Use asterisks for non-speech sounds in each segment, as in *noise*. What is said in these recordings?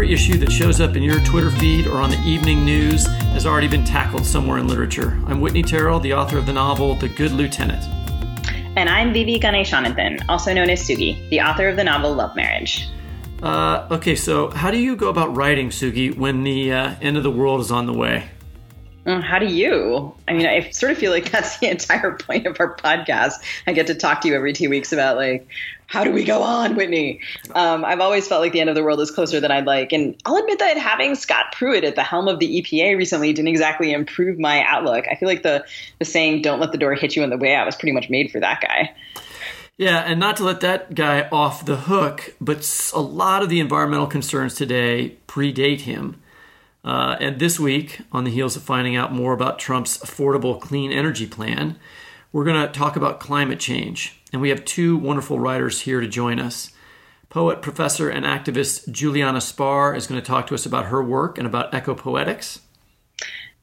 every issue that shows up in your Twitter feed or on the evening news has already been tackled somewhere in literature. I'm Whitney Terrell, the author of the novel The Good Lieutenant. And I'm Vivi Ganeshananthan, also known as Sugi, the author of the novel Love Marriage. Uh, okay, so how do you go about writing, Sugi, when the uh, end of the world is on the way? Mm, how do you? I mean, I sort of feel like *laughs* that's the entire point of our podcast. I get to talk to you every two weeks about like, how do we go on, Whitney? Um, I've always felt like the end of the world is closer than I'd like, and I'll admit that having Scott Pruitt at the helm of the EPA recently didn't exactly improve my outlook. I feel like the the saying "Don't let the door hit you on the way out" was pretty much made for that guy. Yeah, and not to let that guy off the hook, but a lot of the environmental concerns today predate him. Uh, and this week, on the heels of finding out more about Trump's affordable clean energy plan, we're going to talk about climate change. And we have two wonderful writers here to join us. Poet, professor, and activist Juliana Spahr is going to talk to us about her work and about eco poetics.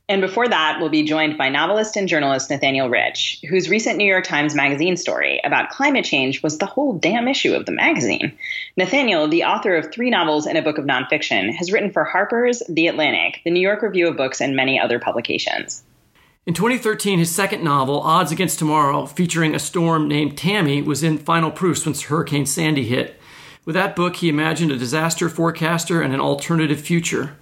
And before that, we'll be joined by novelist and journalist Nathaniel Rich, whose recent New York Times Magazine story about climate change was the whole damn issue of the magazine. Nathaniel, the author of three novels and a book of nonfiction, has written for Harper's, The Atlantic, the New York Review of Books, and many other publications. In 2013, his second novel, Odds Against Tomorrow, featuring a storm named Tammy, was in final proofs once Hurricane Sandy hit. With that book, he imagined a disaster forecaster and an alternative future.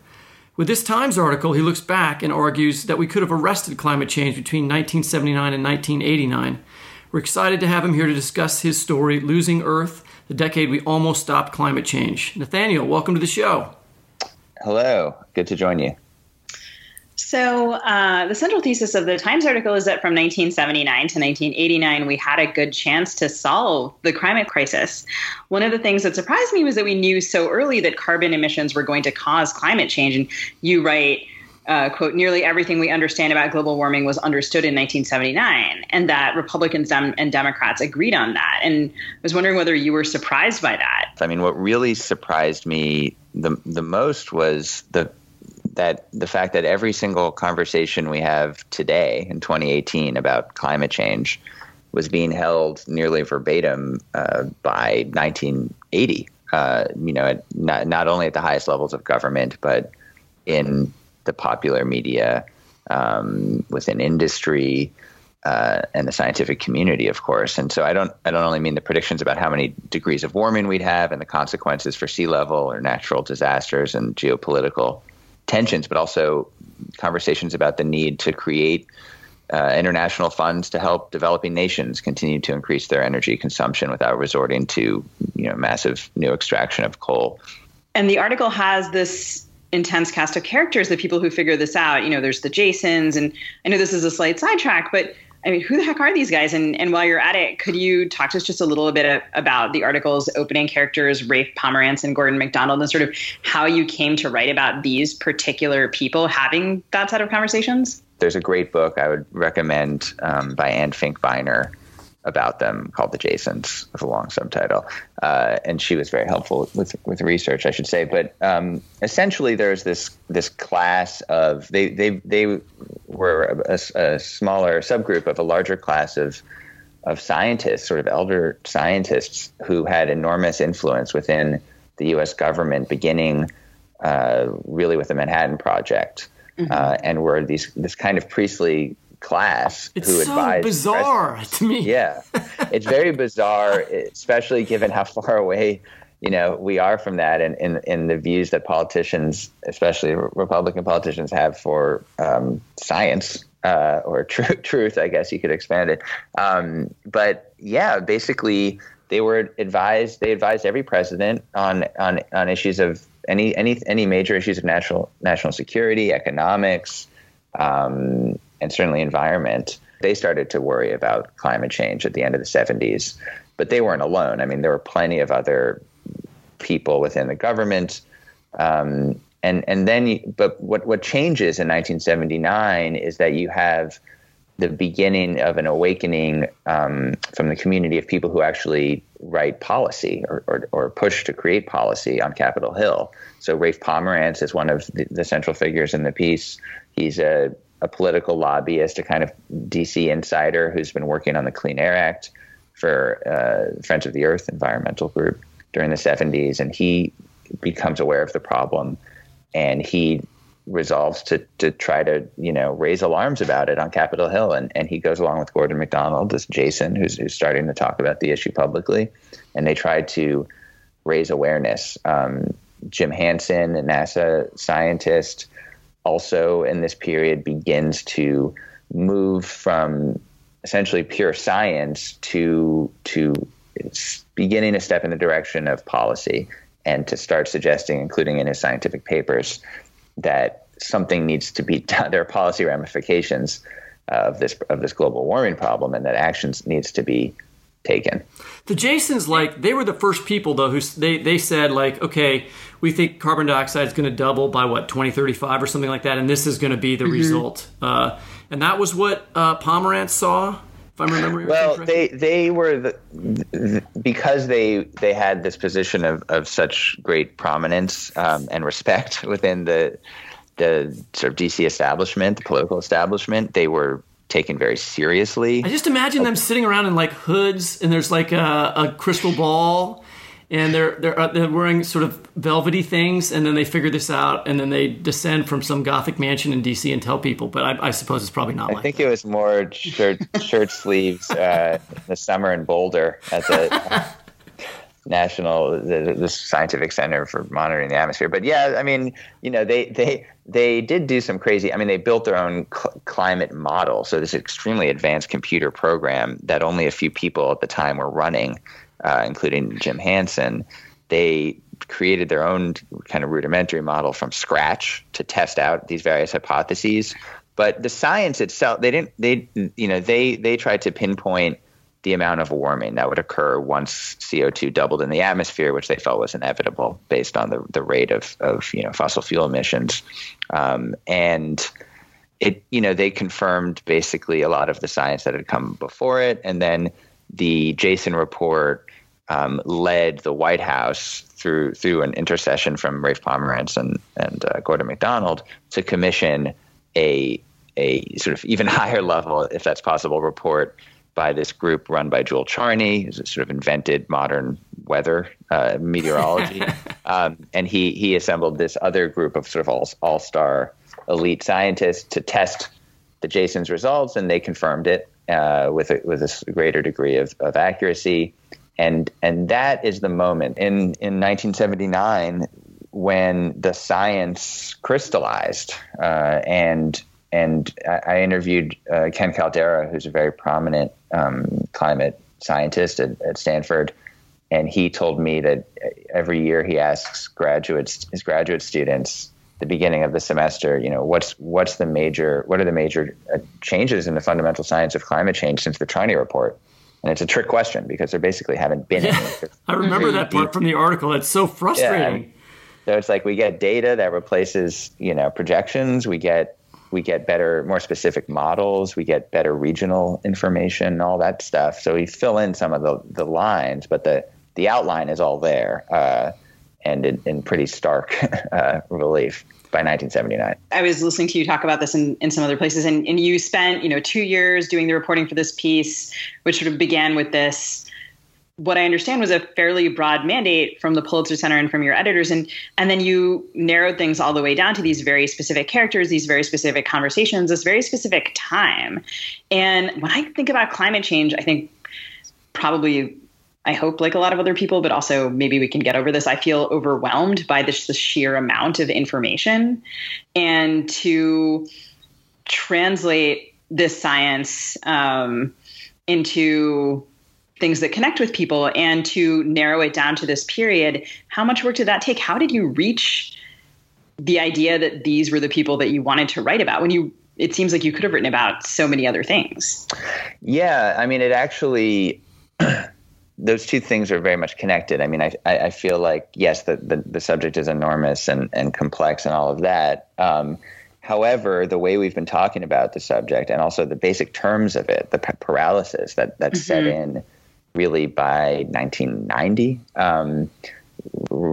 With this Times article, he looks back and argues that we could have arrested climate change between 1979 and 1989. We're excited to have him here to discuss his story, Losing Earth, the decade we almost stopped climate change. Nathaniel, welcome to the show. Hello, good to join you. So, uh, the central thesis of the Times article is that from 1979 to 1989, we had a good chance to solve the climate crisis. One of the things that surprised me was that we knew so early that carbon emissions were going to cause climate change. And you write, uh, quote, nearly everything we understand about global warming was understood in 1979, and that Republicans and Democrats agreed on that. And I was wondering whether you were surprised by that. I mean, what really surprised me the, the most was the that the fact that every single conversation we have today in 2018 about climate change was being held nearly verbatim uh, by 1980. Uh, you know, not not only at the highest levels of government, but in the popular media, um, within industry, uh, and the scientific community, of course. And so I don't I don't only mean the predictions about how many degrees of warming we'd have and the consequences for sea level or natural disasters and geopolitical tensions, but also conversations about the need to create uh, international funds to help developing nations continue to increase their energy consumption without resorting to you know massive new extraction of coal. And the article has this intense cast of characters, the people who figure this out. You know, there's the Jasons, and I know this is a slight sidetrack, but I mean, who the heck are these guys? And and while you're at it, could you talk to us just a little bit about the article's opening characters, Rafe Pomerantz and Gordon MacDonald, and sort of how you came to write about these particular people having that set of conversations? There's a great book I would recommend um, by Ann Finkbeiner about them called The Jasons with a long subtitle. Uh, and she was very helpful with, with research, I should say. But um, essentially, there's this this class of they they they were a, a, smaller subgroup of a larger class of of scientists, sort of elder scientists, who had enormous influence within the U.S. government, beginning uh, really with the Manhattan Project. Mm-hmm. Uh, and were these this kind of priestly class it's who so advised bizarre presidents. to me. Yeah, it's very bizarre, *laughs* especially given how far away you know we are from that, and in, in the views that politicians, especially Republican politicians, have for um, science. Uh, or tr- *laughs* truth, I guess you could expand it. Um, but yeah, basically, they were advised. They advised every president on on on issues of any any any major issues of national national security, economics, um, and certainly environment, they started to worry about climate change at the end of the 70s. But they weren't alone. I mean, there were plenty of other people within the government. Um, and and then, you, but what what changes in 1979 is that you have the beginning of an awakening um, from the community of people who actually write policy or, or, or, push to create policy on Capitol Hill. So Rafe Pomerantz is one of the, the central figures in the piece. He's a a political lobbyist, a kind of DC insider who's been working on the Clean Air Act for uh, Friends of the Earth environmental group during the 70s. And he becomes aware of the problem, and he resolves to to try to you know raise alarms about it on Capitol Hill, and and he goes along with Gordon MacDonald, this Jason, who's who's starting to talk about the issue publicly, and they try to raise awareness. Um, Jim Hansen, a NASA scientist, also in this period begins to move from essentially pure science to to beginning to step in the direction of policy and to start suggesting, including in his scientific papers, that something needs to be *laughs* done. There are policy ramifications of this of this global warming problem, and that actions needs to be taken. The Jasons, like they were the first people though who they they said like, okay, we think carbon dioxide is going to double by what 2035 or something like that, and this is going to be the mm-hmm. result. Uh, and that was what uh, Pomerantz saw. If I'm remembering well, they they were the, the, because they they had this position of, of such great prominence um, and respect *laughs* within the the sort of DC establishment, the political establishment. They were taken very seriously. I just imagine them sitting around in like hoods, and there's like a, a crystal ball, and they're they're uh, they're wearing sort of velvety things, and then they figure this out, and then they descend from some gothic mansion in DC and tell people. But I, I suppose it's probably not. I like think that. it was more shirt shirt *laughs* sleeves uh, in the summer in Boulder at the. *laughs* national the, the, scientific center for monitoring the atmosphere. But yeah i mean you know they they they did do some crazy i mean they built their own cl- climate model. So this extremely advanced computer program that only a few people at the time were running uh, including jim hansen they created their own kind of rudimentary model from scratch to test out these various hypotheses. But the science itself they didn't they you know they they tried to pinpoint the amount of warming that would occur once CO2 doubled in the atmosphere, which they felt was inevitable based on the, the rate of, of you know fossil fuel emissions. Um, and it you know they confirmed basically a lot of the science that had come before it, and then the Jason report um, led the White House through through an intercession from Rafe Pomerantz and and uh, Gordon MacDonald to commission a a sort of even *laughs* higher level, if that's possible, report by this group run by Jule Charney, who's sort of invented modern weather uh, meteorology, *laughs* um, and he he assembled this other group of sort of all all star elite scientists to test the Jason's results, and they confirmed it uh, with a, with a greater degree of, of accuracy, and and that is the moment in in 1979 when the science crystallized uh, and and I, I interviewed uh, Ken Caldeira, who's a very prominent um, climate scientist at, at, Stanford, and he told me that every year he asks graduates, his graduate students, the beginning of the semester, you know, what's what's the major, what are the major uh, changes in the fundamental science of climate change since the Charney report? And it's a trick question because there basically haven't been yeah, any. *laughs* I remember that part from the article. It's so frustrating. Yeah. So it's like we get data that replaces, you know, projections. We get we get better, more specific models, we get better regional information, all that stuff. So we fill in some of the, the lines, but the, the outline is all there uh, and in, in, pretty stark *laughs* uh, relief by 1979. I was listening to you talk about this in, in some other places, and, and you spent you know two years doing the reporting for this piece, which sort of began with this what I understand was a fairly broad mandate from the Pulitzer Center and from your editors, and and then you narrowed things all the way down to these very specific characters, these very specific conversations, this very specific time. And when I think about climate change, I think probably I hope like a lot of other people, but also maybe we can get over this. I feel overwhelmed by this the sheer amount of information, and to translate this science um, into things that connect with people and to narrow it down to this period how much work did that take? How did you reach the idea that these were the people that you wanted to write about when you it seems like you could have written about so many other things? Yeah i mean it actually *clears throat* those two things are very much connected. I mean i, I feel like yes the, the, the subject is enormous and, and complex and all of that. Um, However, the way we've been talking about the subject and also the basic terms of it, the paralysis that, that mm-hmm. set in really by 1990, um,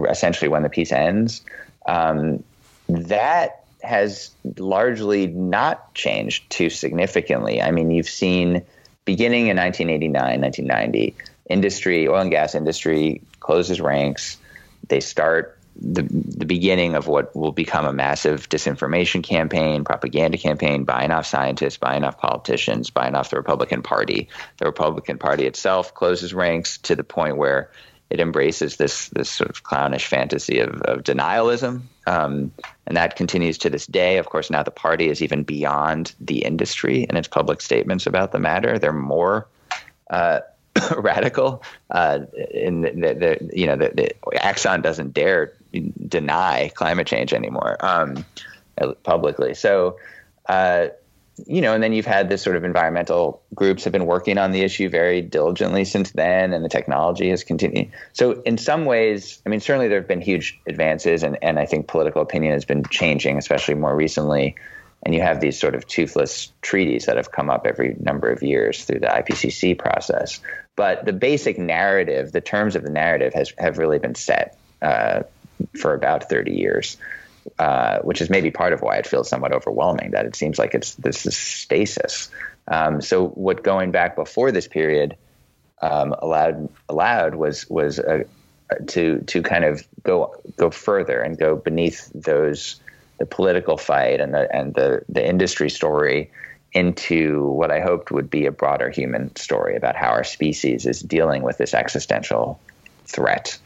essentially when the piece ends. Um, that has largely not changed too significantly. I mean, you've seen beginning in 1989, 1990, industry, oil and gas industry closes ranks. They start the the beginning of what will become a massive disinformation campaign, propaganda campaign, buying off scientists, buying off politicians, buying off the Republican Party. The Republican Party itself closes ranks to the point where it embraces this this sort of clownish fantasy of, of denialism, um, and that continues to this day. Of course, now the party is even beyond the industry in its public statements about the matter. They're more uh, *coughs* radical. Uh, in the, the, the, you know the, the Exxon doesn't dare deny climate change anymore um, publicly. So. Uh, you know, and then you've had this sort of environmental groups have been working on the issue very diligently since then, and the technology has continued. So, in some ways, I mean, certainly there have been huge advances, and, and I think political opinion has been changing, especially more recently. And you have these sort of toothless treaties that have come up every number of years through the IPCC process. But the basic narrative, the terms of the narrative, has have really been set uh, for about 30 years. Uh, which is maybe part of why it feels somewhat overwhelming. That it seems like it's this is stasis. Um, so what going back before this period um, allowed allowed was was uh, to to kind of go go further and go beneath those the political fight and the and the the industry story into what I hoped would be a broader human story about how our species is dealing with this existential threat.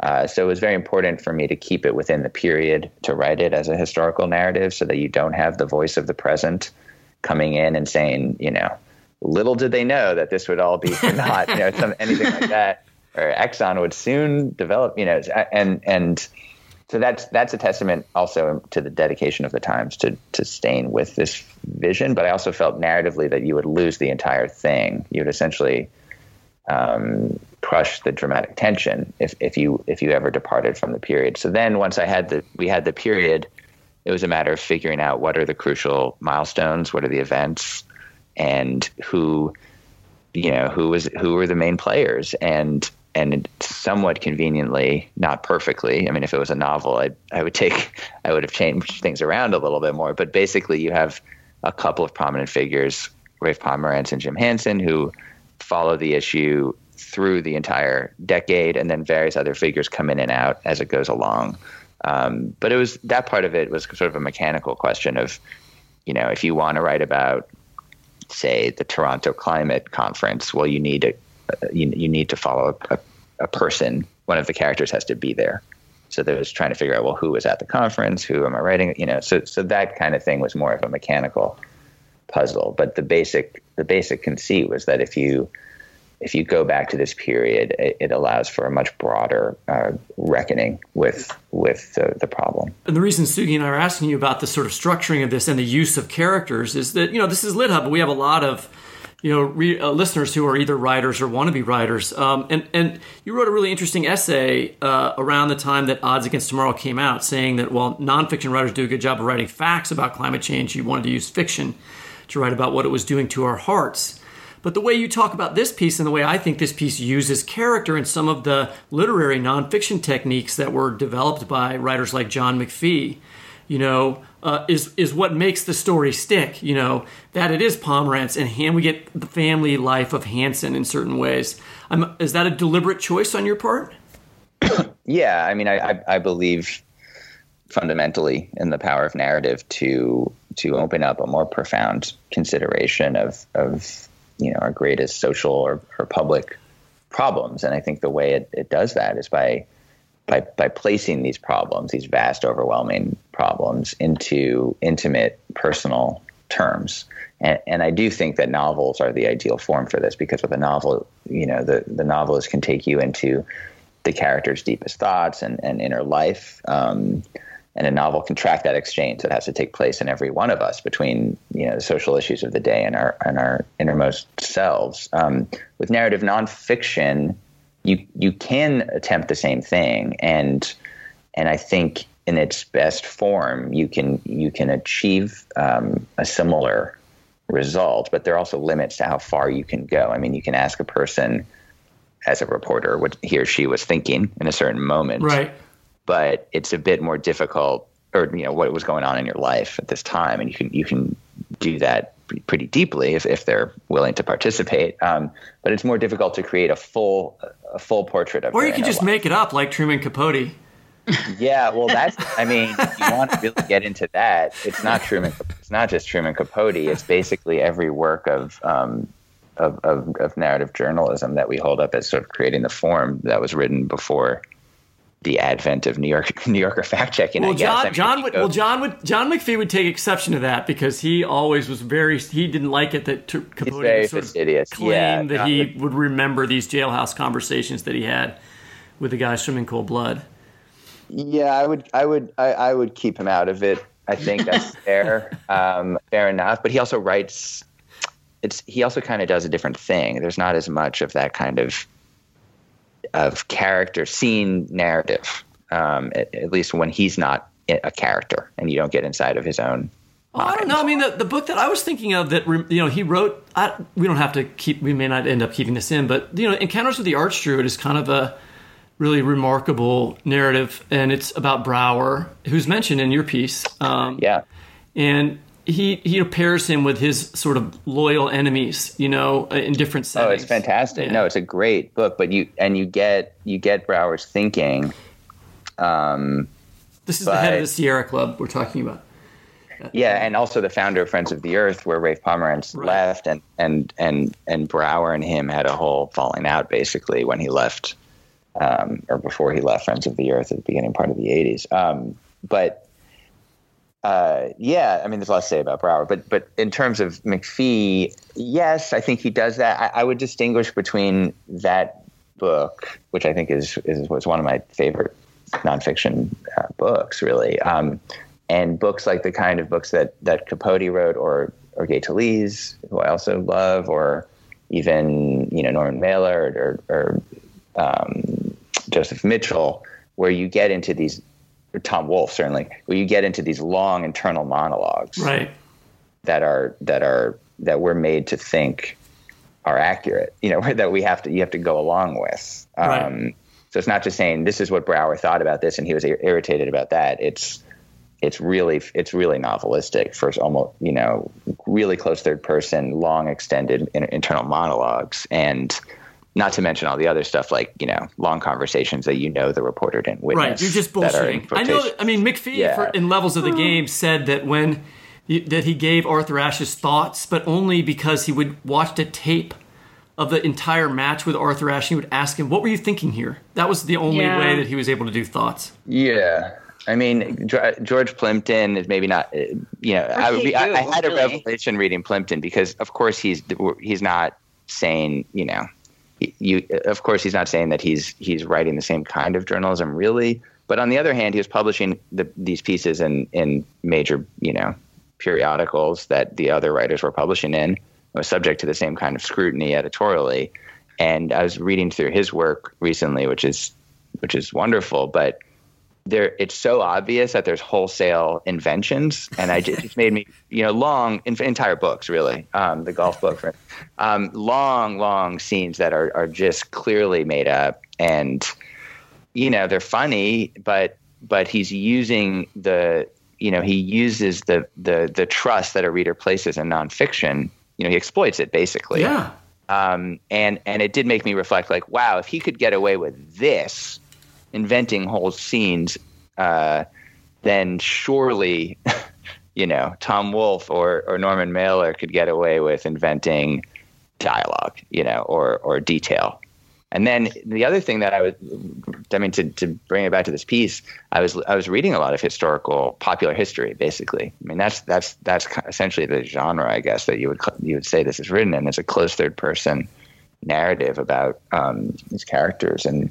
Uh, so it was very important for me to keep it within the period to write it as a historical narrative so that you don't have the voice of the present coming in and saying, you know, little did they know that this would all be for naught, you know, some, anything like that. Or Exxon would soon develop, you know, and and so that's that's a testament also to the dedication of the Times to to staying with this vision. But I also felt narratively that you would lose the entire thing. You would essentially um, crush the dramatic tension if, if you if you ever departed from the period. So then once I had the we had the period, it was a matter of figuring out what are the crucial milestones, what are the events, and who you know who was who were the main players and and somewhat conveniently, not perfectly. I mean, if it was a novel, I I would take I would have changed things around a little bit more. But basically, you have a couple of prominent figures, Rafe Pomerantz and Jim Hansen, who follow the issue through the entire decade, and then various other figures come in and out as it goes along. Um, but it was that part of it was sort of a mechanical question of, you know, if you want to write about, say, the Toronto Climate Conference, well, you need a, you, you need to follow a, a person. One of the characters has to be there. So there was trying to figure out, well, who was at the conference? Who am I writing? You know, so so that kind of thing was more of a mechanical puzzle. But the basic the basic conceit was that if you if you go back to this period, it, it allows for a much broader uh, reckoning with with the, the, problem. And the reason Sugi and I are asking you about the sort of structuring of this and the use of characters is that you know this is LitHub, but we have a lot of you know re, uh, listeners who are either writers or want to be writers. Um, and and you wrote a really interesting essay uh, around the time that Odds Against Tomorrow came out, saying that while nonfiction writers do a good job of writing facts about climate change, you wanted to use fiction to write about what it was doing to our hearts. But the way you talk about this piece and the way I think this piece uses character and some of the literary nonfiction techniques that were developed by writers like John McPhee, you know, uh, is is what makes the story stick. You know that it is Pomerantz and Han. We get the family life of Hansen in certain ways. I'm, is that a deliberate choice on your part? *coughs* yeah, I mean, I, I, I believe fundamentally in the power of narrative to to open up a more profound consideration of of you know our greatest social or, or public problems. And I think the way it, it does that is by by by placing these problems, these vast, overwhelming problems, into intimate, personal terms. And, and I do think that novels are the ideal form for this because with a novel, you know, the the novelist can take you into the character's deepest thoughts and, and inner life. Um, and a novel can track that exchange that has to take place in every one of us between you know the social issues of the day and our and our innermost selves. Um, with narrative nonfiction, you you can attempt the same thing, and and I think in its best form, you can you can achieve um, a similar result. But there are also limits to how far you can go. I mean, you can ask a person as a reporter what he or she was thinking in a certain moment, right? But it's a bit more difficult or you know what was going on in your life at this time and you can you can do that pretty deeply if, if they're willing to participate um, but it's more difficult to create a full a full portrait of or you can just life. make it up like truman capote yeah, well, that's. I *laughs* mean, if you want to really get into that, it's not Truman. It's not just Truman Capote. It's basically every work of, um, of of, of narrative journalism that we hold up as sort of creating the form that was written before the advent of New York *laughs* New Yorker fact checking. Well, I guess. John, I mean, John would, well, John would, John McPhee would take exception to that because he always was very, he didn't like it that T- Capote sort fastidious. of claim Yeah, that John he would- would remember these jailhouse conversations that he had with the guys swimming cold blood. Yeah, I would, I would, I, I would keep him out of it. I think that's *laughs* fair, um, fair enough. But he also writes. It's he also kind of does a different thing. There's not as much of that kind of of character scene narrative. Um, at, at least when he's not a character, and you don't get inside of his own. Oh, I don't know. I mean, the, the book that I was thinking of that you know he wrote. I, we don't have to keep. We may not end up keeping this in, but you know, Encounters with the Archdruid is kind of a really remarkable narrative, and it's about Brower, who's mentioned in your piece. Um, Yeah, and he he pairs him with his sort of loyal enemies, you know, in different settings. Oh, it's fantastic. Yeah. No, it's a great book, but you and you get you get Brower's thinking. Um, This is the head of the Sierra Club we're talking about. yeah, and also the founder of Friends of the Earth, where Rafe Pomerantz Right. left, and and and and Brower and him had a whole falling out basically when he left, um, or before he left Friends of the Earth at the beginning part of the '80s. Um, but uh, yeah, I mean, there's a lot to say about Brower, but but in terms of McPhee, yes, I think he does that. I, I would distinguish between that book, which I think is is was one of my favorite nonfiction uh, books, really, um, and books like the kind of books that that Capote wrote, or or Gay Talese, who I also love, or even you know Norman Mailer or, or um, Joseph Mitchell, where you get into these or Tom Wolfe certainly, where you get into these long internal monologues Right. that are that are that we're made to think are accurate. You know, *laughs* that we have to you have to go along with. Um, Right. So it's not just saying this is what Brower thought about this and he was ir- irritated about that. It's it's really it's really novelistic. First, almost you know, really close third person, long extended in, internal monologues, and not to mention all the other stuff like you know long conversations that you know the reporter didn't witness. Right, you're just that are in bullshitting. I know. I mean, McPhee Yeah. for, in Levels of the Game said that when that he gave Arthur Ashe his thoughts, but only because he would watch a tape of the entire match with Arthur Ashe. And he would ask him, "What were you thinking here?" That was the only Yeah. way that he was able to do thoughts. Yeah. I mean, George Plimpton is maybe not. uh, You know, I, would Kate be, I, I Gould, had a revelation reading Plimpton because, of course, he's he's not saying you know, he- you of course he's not saying that he's he's writing the same kind of journalism really. But on the other hand, he was publishing the, these pieces in in major you know periodicals that the other writers were publishing in. Was subject to the same kind of scrutiny editorially. And I was reading through his work recently, which is which is wonderful, but there it's so obvious that there's wholesale inventions and i just, it's made me you know long entire books really um, the golf book for um, long long scenes that are, are just clearly made up and you know they're funny but but he's using the you know he uses the the the trust that a reader places in nonfiction you know he exploits it basically Yeah. um, and and it did make me reflect like wow if he could get away with this inventing whole scenes uh, then surely *laughs* you know tom wolfe or, or norman mailer could get away with inventing dialogue you know or or detail and then the other thing that I was, I mean, to, to bring it back to this piece, I was I was reading a lot of historical popular history, basically. I mean, that's that's that's essentially the genre, I guess, that you would you would say this is written in. It's a close third person narrative about um, these characters, and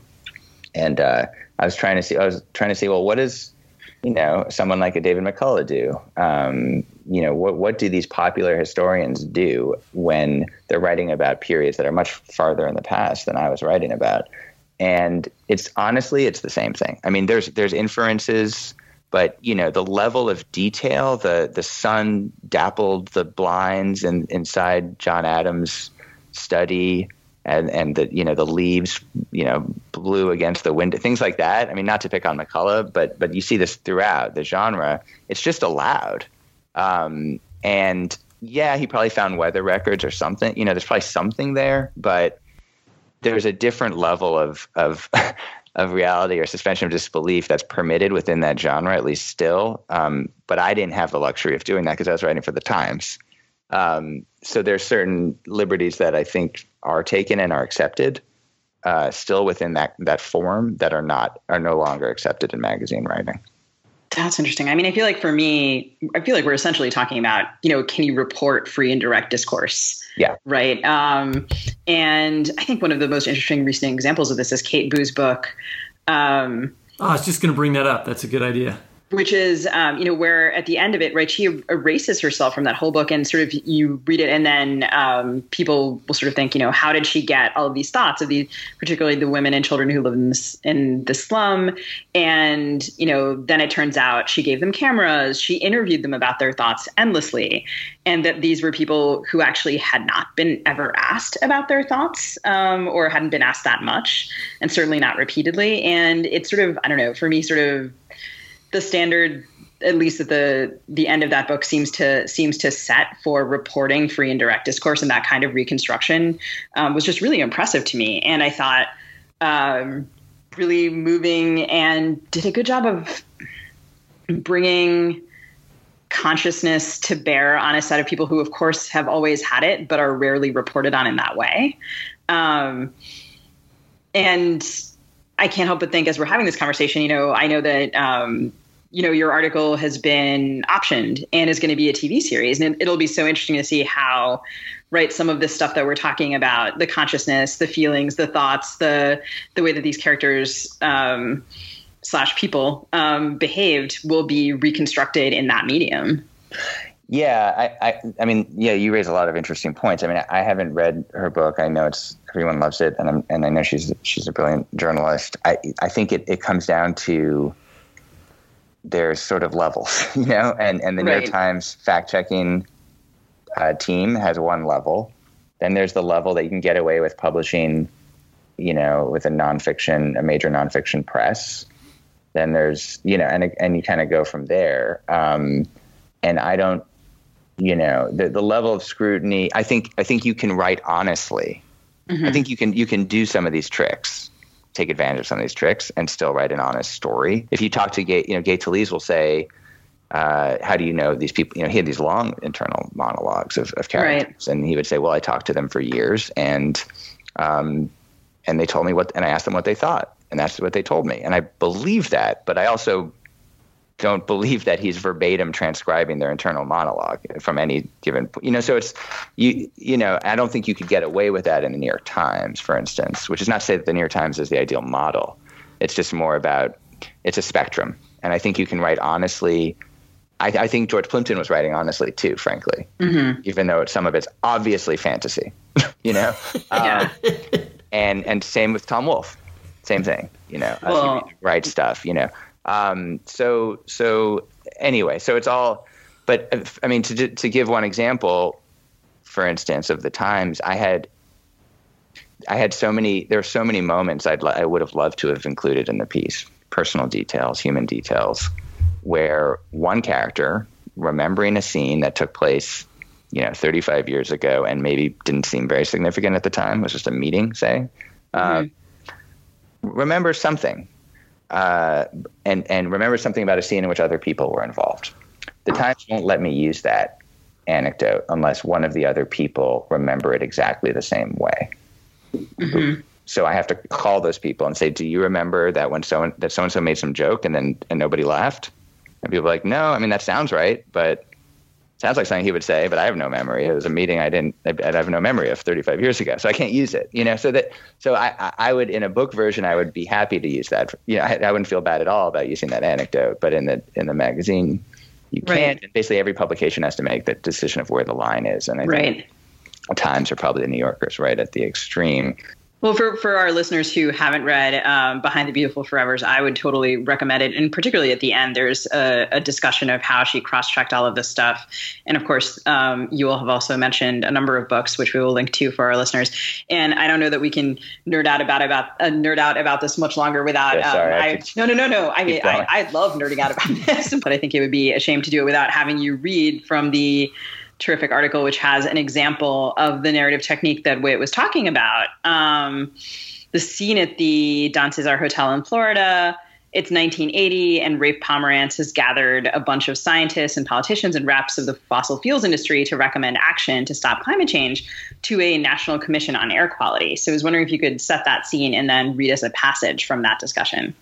and uh, I was trying to see, I was trying to see, well, what is you know someone like a David McCullough do? Um, you know, what what do these popular historians do when they're writing about periods that are much farther in the past than I was writing about? And it's honestly, it's the same thing. I mean, there's there's inferences, but you know, the level of detail, the the sun dappled the blinds and inside John Adams' study and and the you know the leaves you know blew against the window things like that i mean not to pick on mccullough but but you see this throughout the genre it's just allowed um, and yeah he probably found weather records or something you know there's probably something there but there's a different level of of *laughs* of reality or suspension of disbelief that's permitted within that genre, at least still. Um, but I didn't have the luxury of doing that because I was writing for the Times. Um, so there's certain liberties that I think are taken and are accepted uh, still within that that form that are not are no longer accepted in magazine writing. That's interesting. I mean, I feel like for me, I feel like we're essentially talking about, you know, can you report free and direct discourse? Yeah. Right. Um, and I think one of the most interesting recent examples of this is Kate Boo's book. Um, oh, I was just going to bring that up. That's a good idea which is um, you know where at the end of it right she erases herself from that whole book and sort of you read it and then um, people will sort of think you know how did she get all of these thoughts of these particularly the women and children who live in in the slum? And you know then it turns out she gave them cameras she interviewed them about their thoughts endlessly and that these were people who actually had not been ever asked about their thoughts um, or hadn't been asked that much and certainly not repeatedly. And it's sort of i don't know for me sort of the standard at least at the the end of that book seems to seems to set for reporting free and direct discourse and that kind of reconstruction um, was just really impressive to me. And i thought um, really moving and did a good job of bringing consciousness to bear on a set of people who of course have always had it but are rarely reported on in that way. Um, and I can't help but think as we're having this conversation, you know, I know that um, you know your article has been optioned and is going to be a TV series, and it'll be so interesting to see how right some of this stuff that we're talking about the consciousness the feelings the thoughts the the way that these characters um, slash people um, behaved will be reconstructed in that medium. Yeah I, I, I mean yeah you raise a lot of interesting points. I mean i haven't read her book. I know it's everyone loves it and I'm, and i know she's she's a brilliant journalist. I i think it, it comes down to there's sort of levels, *laughs* you know, and, and the right. New York Times fact checking uh, team has one level. Then there's the level that you can get away with publishing, you know, with a nonfiction, a major nonfiction press. Then there's, you know, and and you kind of go from there. Um, and I don't, you know, the the level of scrutiny. I think I think you can write honestly. Mm-hmm. I think you can you can do some of these tricks take advantage of some of these tricks and still write an honest story. If you talk to Gay, you know, Gay Talese will say, uh, how do you know these people? You know, he had these long internal monologues of, of characters, right. and he would say, "Well, I talked to them for years, and um, and they told me what, and I asked them what they thought, and that's what they told me, and I believe that, but I also don't believe that he's verbatim transcribing their internal monologue from any given you know so it's you you know i don't think you could get away with that in the new york times for instance which is not to say that the new york times is the ideal model it's just more about it's a spectrum and i think you can write honestly i, I think george plimpton was writing honestly too frankly mm-hmm. even though some of it's obviously fantasy *laughs* you know *laughs* yeah. Um, and and same with tom wolfe same thing you know well, write stuff you know um, so so anyway, so it's all. But I mean, to to give one example, for instance, of the times I had. I had so many. There were so many moments I'd I would have loved to have included in the piece, personal details, human details, where one character remembering a scene that took place, you know, 35 years ago, and maybe didn't seem very significant at the time, was just a meeting, say, mm-hmm. uh, remember something uh, and and remember something about a scene in which other people were involved. The Times won't let me use that anecdote unless one of the other people remember it exactly the same way. Mm-hmm. So I have to call those people and say, "Do you remember that when so that so and so made some joke and then and nobody laughed?" And people are like, "No, I mean that sounds right, but sounds like something he would say, but I have no memory. It was a meeting I didn't, I have no memory of 35 years ago, so I can't use it. You know, so that, so I, I would in a book version, I would be happy to use that. You know, I, I wouldn't feel bad at all about using that anecdote, but in the in the magazine, you can't. And basically, every publication has to make the decision of where the line is, and I right. Times are probably the New Yorkers right at the extreme. Well, for, for our listeners who haven't read um, Behind the Beautiful Forevers, I would totally recommend it. And particularly at the end, there's a, a discussion of how she cross checked all of this stuff. And of course, um, you will have also mentioned a number of books, which we will link to for our listeners. And I don't know that we can nerd out about about uh, nerd out about this much longer without. Yeah, sorry, um, I, I no, no, no, no. I mean, I, I love nerding out about *laughs* this, but I think it would be a shame to do it without having you read from the terrific article which has an example of the narrative technique that Wit was talking about. Um, the scene at the Don Cesar Hotel in Florida. It's 1980, and Rafe Pomerantz has gathered a bunch of scientists and politicians and reps of the fossil fuels industry to recommend action to stop climate change to a National Commission on Air Quality. So I was wondering if you could set that scene and then read us a passage from that discussion.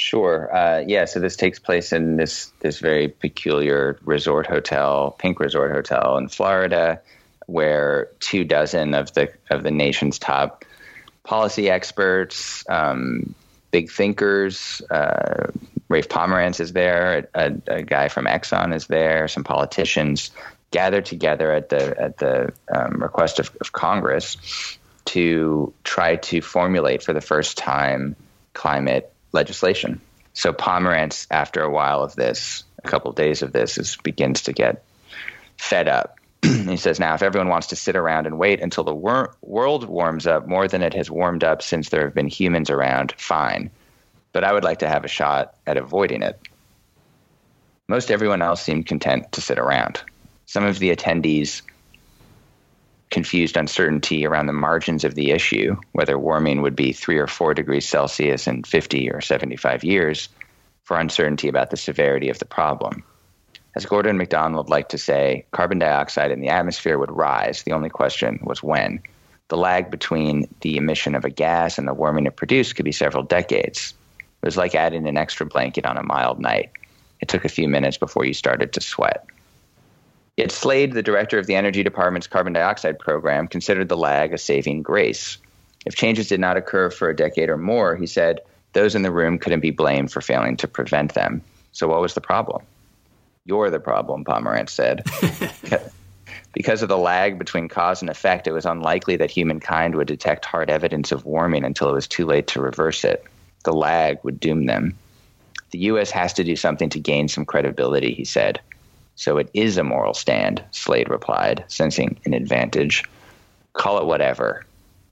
Sure. Uh, yeah. So this takes place in this this very peculiar resort hotel, Pink Resort Hotel in Florida, where two dozen of the of the nation's top policy experts, um, big thinkers, uh, Rafe Pomerantz is there, a, a, guy from Exxon is there, some politicians gathered together at the at the um, request of, of Congress to try to formulate for the first time climate legislation. So Pomerantz, after a while of this, a couple of days of this, is, begins to get fed up. *clears throat* he says, now, if everyone wants to sit around and wait until the wor- world warms up more than it has warmed up since there have been humans around, fine. But I would like to have a shot at avoiding it. Most everyone else seemed content to sit around. Some of the attendees confused uncertainty around the margins of the issue, whether warming would be 3 or 4 degrees Celsius in 50 or 75 years, for uncertainty about the severity of the problem. As Gordon MacDonald liked to say, carbon dioxide in the atmosphere would rise. The only question was when. The lag between the emission of a gas and the warming it produced could be several decades. It was like adding an extra blanket on a mild night. It took a few minutes before you started to sweat. Yet Slade, the director of the Energy Department's carbon dioxide program, considered the lag a saving grace. If changes did not occur for a decade or more, he said, those in the room couldn't be blamed for failing to prevent them. So what was the problem? You're the problem, Pomerantz said. *laughs* because of the lag between cause and effect, it was unlikely that humankind would detect hard evidence of warming until it was too late to reverse it. The lag would doom them. The U.S. has to do something to gain some credibility, he said. So it is a moral stand, Slade replied, sensing an advantage. Call it whatever.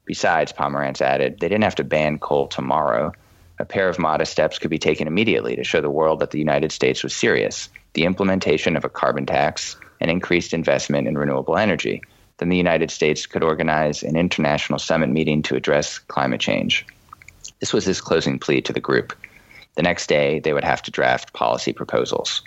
Besides, Pomerantz added, they didn't have to ban coal tomorrow. A pair of modest steps could be taken immediately to show the world that the United States was serious the implementation of a carbon tax and increased investment in renewable energy. Then the United States could organize an international summit meeting to address climate change. This was his closing plea to the group. The next day, they would have to draft policy proposals.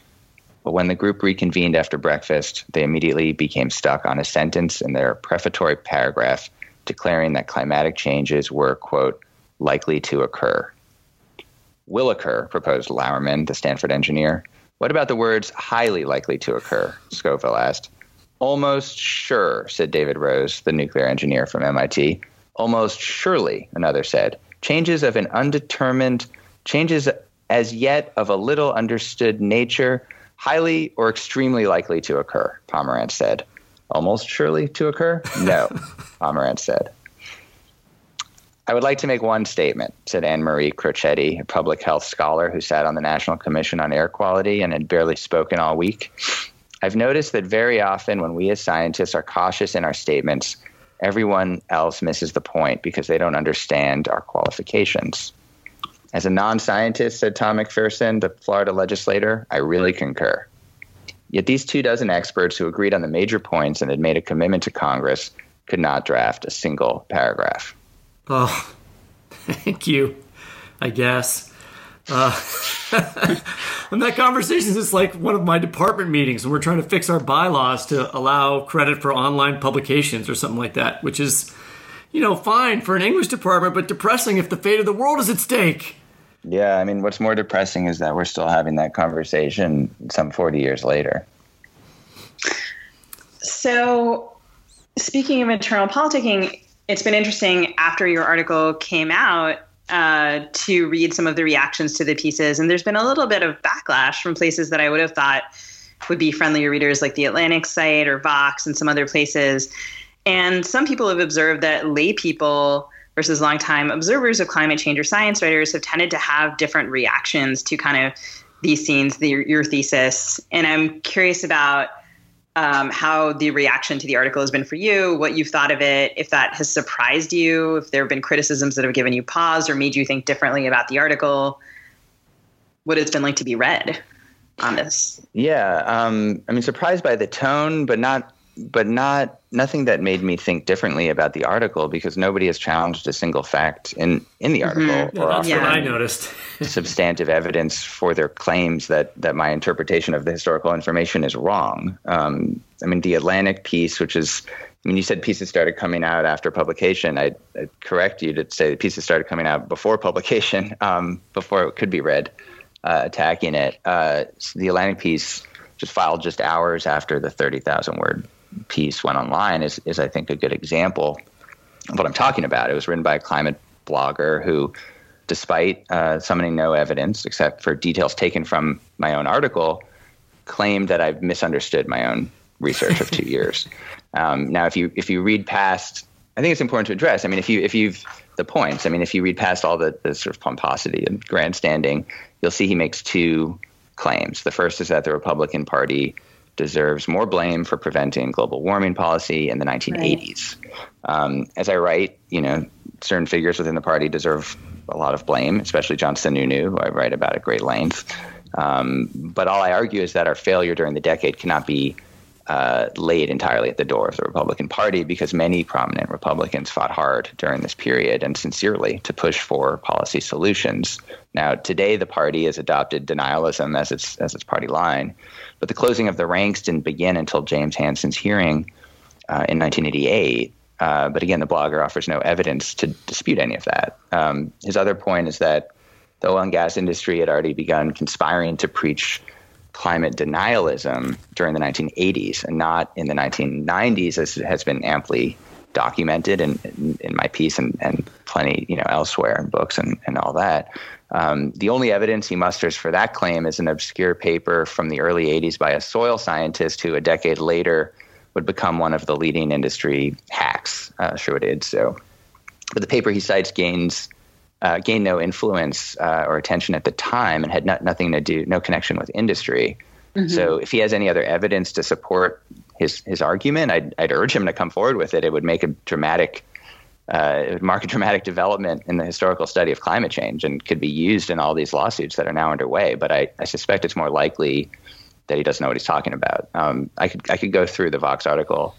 But when the group reconvened after breakfast, they immediately became stuck on a sentence in their prefatory paragraph declaring that climatic changes were, quote, likely to occur. Will occur, proposed Lauerman, the Stanford engineer. What about the words highly likely to occur? Scoville asked. Almost sure, said David Rose, the nuclear engineer from MIT. Almost surely, another said. Changes of an undetermined, changes as yet of a little understood nature highly or extremely likely to occur, Pomerantz said. Almost surely to occur? No, *laughs* Pomerantz said. I would like to make one statement, said Anne Marie Crocetti, a public health scholar who sat on the National Commission on Air Quality and had barely spoken all week. I've noticed that very often when we as scientists are cautious in our statements, everyone else misses the point because they don't understand our qualifications. As a non scientist, said Tom McPherson, the Florida legislator, I really concur. Yet these two dozen experts who agreed on the major points and had made a commitment to Congress could not draft a single paragraph. Oh, *laughs* thank you, I guess. Uh, *laughs* and that conversation is just like one of my department meetings, and we're trying to fix our bylaws to allow credit for online publications or something like that, which is, you know, fine for an English department, but depressing if the fate of the world is at stake. Yeah, I mean, what's more depressing is that we're still having that conversation some 40 years later. So, speaking of internal politicking, it's been interesting after your article came out uh, to read some of the reactions to the pieces. And there's been a little bit of backlash from places that I would have thought would be friendlier readers, like the Atlantic site or Vox and some other places. And some people have observed that lay people versus longtime observers of climate change or science writers have tended to have different reactions to kind of these scenes, the, your thesis. And I'm curious about um, how the reaction to the article has been for you, what you've thought of it, if that has surprised you, if there have been criticisms that have given you pause or made you think differently about the article, what it's been like to be read on this. Yeah, um, I mean, surprised by the tone, but not but not nothing that made me think differently about the article because nobody has challenged a single fact in in the article mm-hmm. or that's what I noticed. *laughs* substantive evidence for their claims that that my interpretation of the historical information is wrong. Um, I mean, the Atlantic piece, which is I mean, you said pieces started coming out after publication. I'd, I'd correct you to say the pieces started coming out before publication, *laughs* um, before it could be read, uh, attacking it. Uh, so the Atlantic piece just filed just hours after the 30,000 word piece went online is, is, I think, a good example of what I'm talking about. It was written by a climate blogger who, despite uh, summoning no evidence except for details taken from my own article, claimed that I've misunderstood my own research of two *laughs* years. Um, now, if you if you read past, I think it's important to address. I mean, if you if you've the points, I mean, if you read past all the, the sort of pomposity and grandstanding, you'll see he makes two claims. The first is that the Republican Party deserves more blame for preventing global warming policy in the 1980s. Right. Um, as I write, you know, certain figures within the party deserve a lot of blame, especially John Sununu, who I write about at great length. Um, but all I argue is that our failure during the decade cannot be uh, laid entirely at the door of the Republican Party because many prominent Republicans fought hard during this period and sincerely to push for policy solutions. Now, today the party has adopted denialism as its as its party line, but the closing of the ranks didn't begin until James Hansen's hearing uh, in 1988. Uh, but again, the blogger offers no evidence to dispute any of that. Um, his other point is that the oil and gas industry had already begun conspiring to preach climate denialism during the 1980s and not in the 1990s, as has been amply documented in, in, in my piece and, and, plenty, you know, elsewhere in books and, and all that. Um, the only evidence he musters for that claim is an obscure paper from the early 80s by a soil scientist who a decade later would become one of the leading industry hacks. Uh, sure did. So, but the paper he cites gains uh, gained no influence uh, or attention at the time and had not, nothing to do, no connection with industry. Mm-hmm. So if he has any other evidence to support his his argument, I'd, I'd urge him to come forward with it. It would make a dramatic, uh, it would mark a *laughs* dramatic development in the historical study of climate change and could be used in all these lawsuits that are now underway. But I, I suspect it's more likely that he doesn't know what he's talking about. Um, I could I could go through the Vox article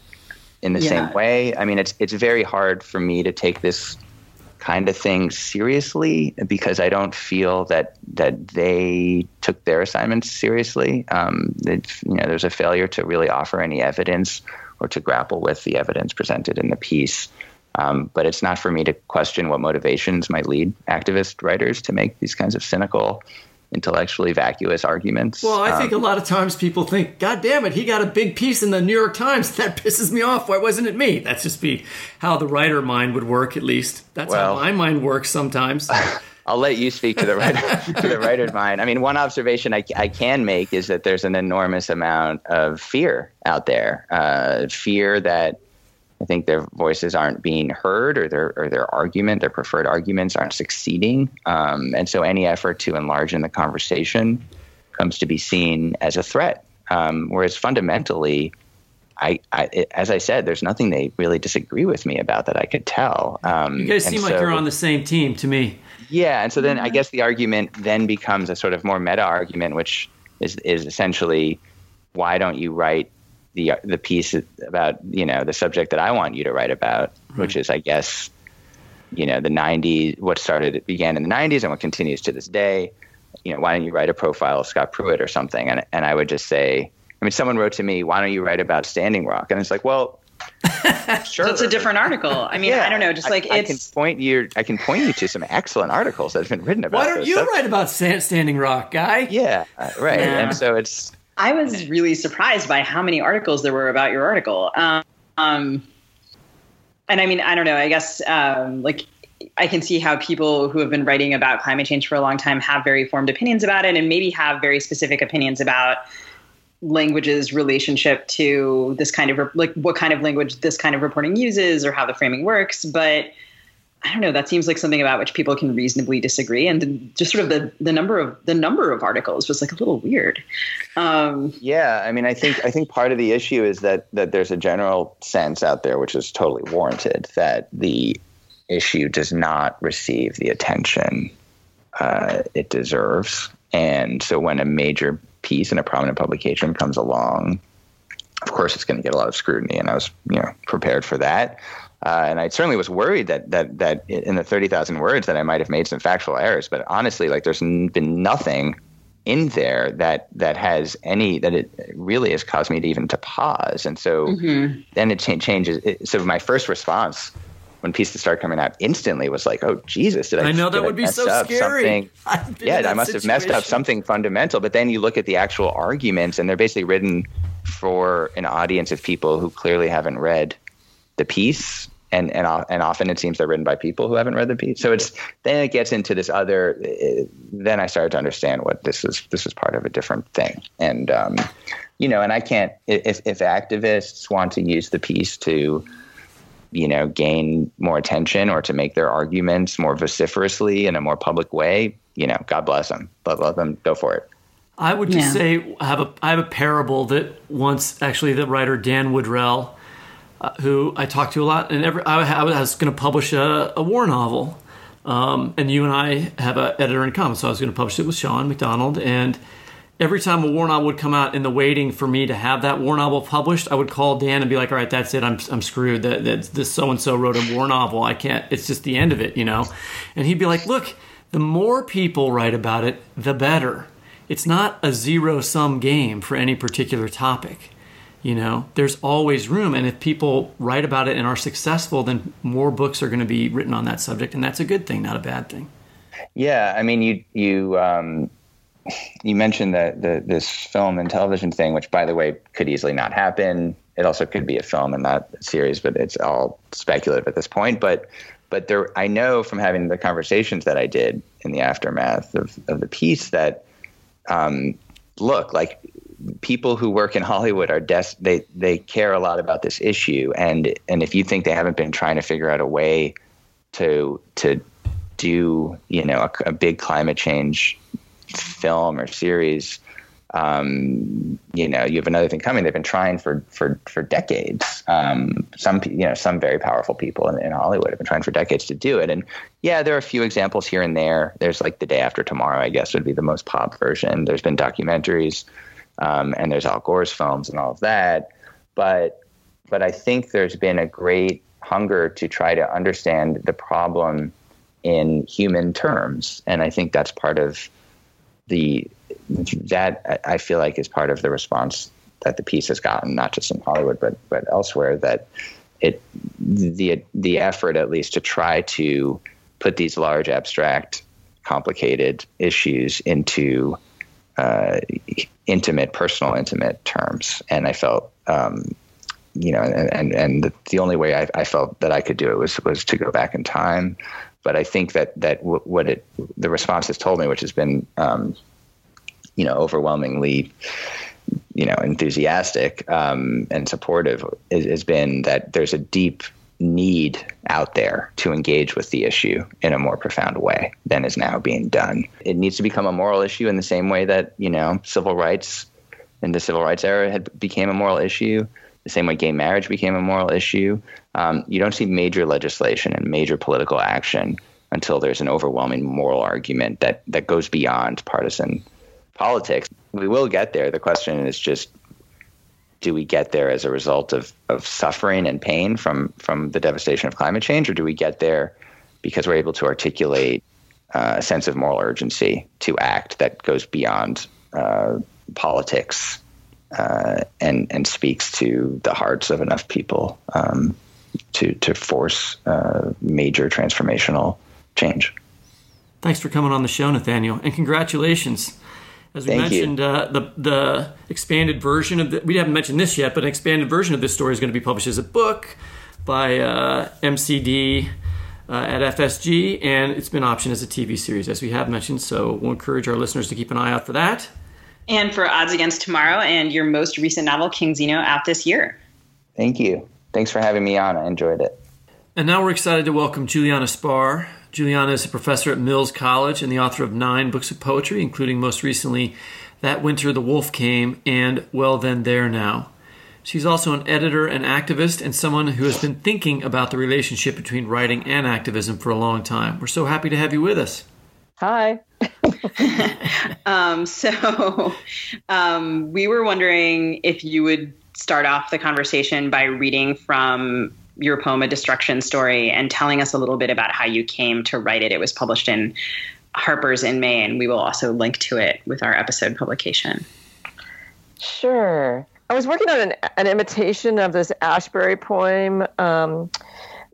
in the yeah. same way. I mean, it's it's very hard for me to take this kind of thing seriously because I don't feel that that they took their assignments seriously. Um, you know, there's a failure to really offer any evidence or to grapple with the evidence presented in the piece. Um, but it's not for me to question what motivations might lead activist writers to make these kinds of cynical intellectually vacuous arguments. Well, I um, think a lot of times people think, God damn it, he got a big piece in the New York Times. *laughs* That pisses me off. Why wasn't it me? That's just be how the writer mind would work, at least. That's well, how my mind works sometimes. *laughs* I'll let you speak to the writer, to the writer's mind. I mean, one observation I, I, can make is that there's an enormous amount of fear out there. Uh, fear that I think their voices aren't being heard, or their or their argument, their preferred arguments, aren't succeeding. Um, and so, any effort to enlarge in the conversation comes to be seen as a threat. Um, whereas fundamentally, I, I, as I said, there's nothing they really disagree with me about that I could tell. Um, you guys seem so, like you're on the same team to me. Yeah, and so then I guess the argument then becomes a sort of more meta argument, which is is essentially, why don't you write the the piece about you know the subject that I want you to write about, right. which is I guess you know the 90s, what started it began in the 90s and what continues to this day. You know, why don't you write a profile of Scott Pruitt or something? And and I would just say, I mean, someone wrote to me, why don't you write about Standing Rock? And it's like, well. *laughs* sure. So it's a different article. I mean, yeah, I don't know. Just like I, it's. I can point you. I can point you to some excellent articles that have been written about. Why don't you stuff. write about Standing Rock, guy? Yeah, uh, right. Yeah. And so it's I was really surprised by how many articles there were about your article. Um, um, and I mean, I don't know. I guess um, like I can see how people who have been writing about climate change for a long time have very formed opinions about it, and maybe have very specific opinions about language's relationship to this kind of like what kind of language this kind of reporting uses or how the framing works. But I don't know. That seems like something about which people can reasonably disagree, and just sort of the the number of the number of articles was like a little weird. Um, yeah, I mean, I think I think part of the issue is that that there's a general sense out there, which is totally warranted, that the issue does not receive the attention uh, it deserves, and so when a major piece in a prominent publication comes along, of course it's going to get a lot of scrutiny, and I was you know prepared for that. Uh, and I certainly was worried that that that in the thirty thousand words that I might have made some factual errors. But honestly, like there's been nothing in there that that has any that it really has caused me to even to pause. And so mm-hmm. then it cha- changes. It, so my first response when pieces started coming out instantly was like, oh Jesus, did I? I know that would *laughs* I be so scary. Yeah, I must situation. have messed up something fundamental. But then you look at the actual arguments, and they're basically written for an audience of people who clearly haven't read the piece and and and often it seems they're written by people who haven't read the piece. So it's then it gets into this other. then I started to understand what this is. This is part of a different thing, and um, you know, and I can't if if activists want to use the piece to you know gain more attention or to make their arguments more vociferously in a more public way you know god bless them let, let them go for it i would just yeah. say I have a i have a parable that once actually the writer dan woodrell uh, who I talked to a lot, and every, I, I was going to publish a, a, war novel. Um, and you and I have an editor in common, so I was going to publish it with Sean McDonald. And every time a war novel would come out in the waiting for me to have that war novel published, I would call Dan and be like, "All right, that's it. I'm I'm screwed. That, that this so and so wrote a war novel. I can't. It's just the end of it, you know." And he'd be like, "Look, the more people write about it, the better. It's not a zero sum game for any particular topic." You know there's always room. And if people write about it and are successful then more books are going to be written on that subject. And that's a good thing not a bad thing. Yeah i mean you you um, you mentioned the, the this film and television thing which by the way could easily not happen. It also could be a film and not a series but it's all speculative at this point. But but there i know from having the conversations that i did in the aftermath of, of the piece that um, look like people who work in Hollywood are des- they they care a lot about this issue, and and if you think they haven't been trying to figure out a way to to do you know a, a big climate change film or series, um, you know you have another thing coming. They've been trying for for for decades. Um, some you know some very powerful people in, in Hollywood have been trying for decades to do it, and yeah, there are a few examples here and there. There's like the day after tomorrow, I guess would be the most pop version. There's been documentaries um, and there's Al Gore's films and all of that. But but I think there's been a great hunger to try to understand the problem in human terms, and I think that's part of the that I feel like is part of the response that the piece has gotten, not just in Hollywood but but elsewhere. That it the the effort at least to try to put these large abstract complicated issues into uh, intimate, personal, intimate terms. And I felt, um, you know, and and the only way I, I, felt that I could do it was was to go back in time. But I think that that what it the response has told me, which has been, um, you know, overwhelmingly, you know, enthusiastic um, and supportive, has been that there's a deep need out there to engage with the issue in a more profound way than is now being done. It needs to become a moral issue in the same way that, you know, civil rights in the civil rights era had became a moral issue, the same way gay marriage became a moral issue. Um, you don't see major legislation and major political action until there's an overwhelming moral argument that, that goes beyond partisan politics. We will get there. The question is just do we get there as a result of, of suffering and pain from, from the devastation of climate change, or do we get there because we're able to articulate uh, a sense of moral urgency to act that goes beyond uh, politics uh, and and speaks to the hearts of enough people um, to to force uh, major transformational change. Thanks for coming on the show, Nathaniel, and congratulations. As we Thank mentioned, uh, the the expanded version of the, we haven't mentioned this yet, but an expanded version of this story is going to be published as a book by uh, MCD uh, at FSG, and it's been optioned as a TV series, as we have mentioned. So we'll encourage our listeners to keep an eye out for that. And for Odds Against Tomorrow and your most recent novel, King Zeno, out this year. Thank you. Thanks for having me on. I enjoyed it. And now we're excited to welcome Juliana Spahr. Juliana is a professor at Mills College and the author of nine books of poetry, including most recently That Winter the Wolf Came and Well Then There Now. She's also an editor and activist and someone who has been thinking about the relationship between writing and activism for a long time. We're so happy to have you with us. Hi. *laughs* um, so um, we were wondering if you would start off the conversation by reading from your poem, A Destruction Story, and telling us a little bit about how you came to write it. It was published in Harper's in May, and we will also link to it with our episode publication. Sure. I was working on an, an imitation of this Ashbery poem um,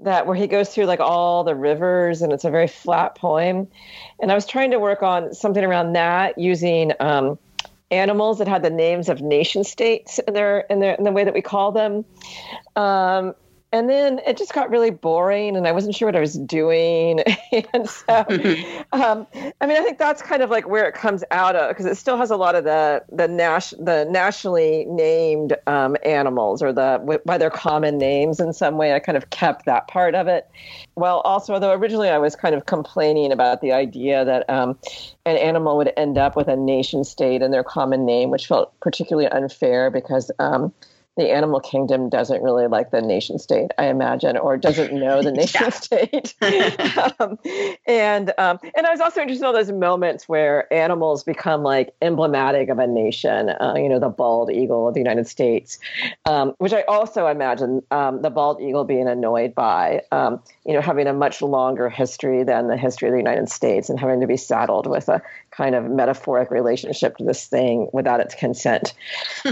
that where he goes through like all the rivers, and it's a very flat poem. And I was trying to work on something around that using um, animals that had the names of nation states in their in their in the way that we call them. Um, and then it just got really boring and i wasn't sure what i was doing. *laughs* And so *laughs* um, i mean i think that's kind of like where it comes out of because it still has a lot of the the, nas- the nationally named um, animals or the by their common names in some way. I kind of kept that part of it. Well also although originally i was kind of complaining about the idea that um, an animal would end up with a nation state and their common name which felt particularly unfair because um, the animal kingdom doesn't really like the nation state, I imagine, or doesn't know the *laughs* nation state. *laughs* um, and um, and I was also interested in all those moments where animals become like emblematic of a nation. Uh, you know, the bald eagle of the United States, um, which I also imagine um, the bald eagle being annoyed by. Um, you know, having a much longer history than the history of the United States and having to be saddled with a kind of metaphoric relationship to this thing without its consent.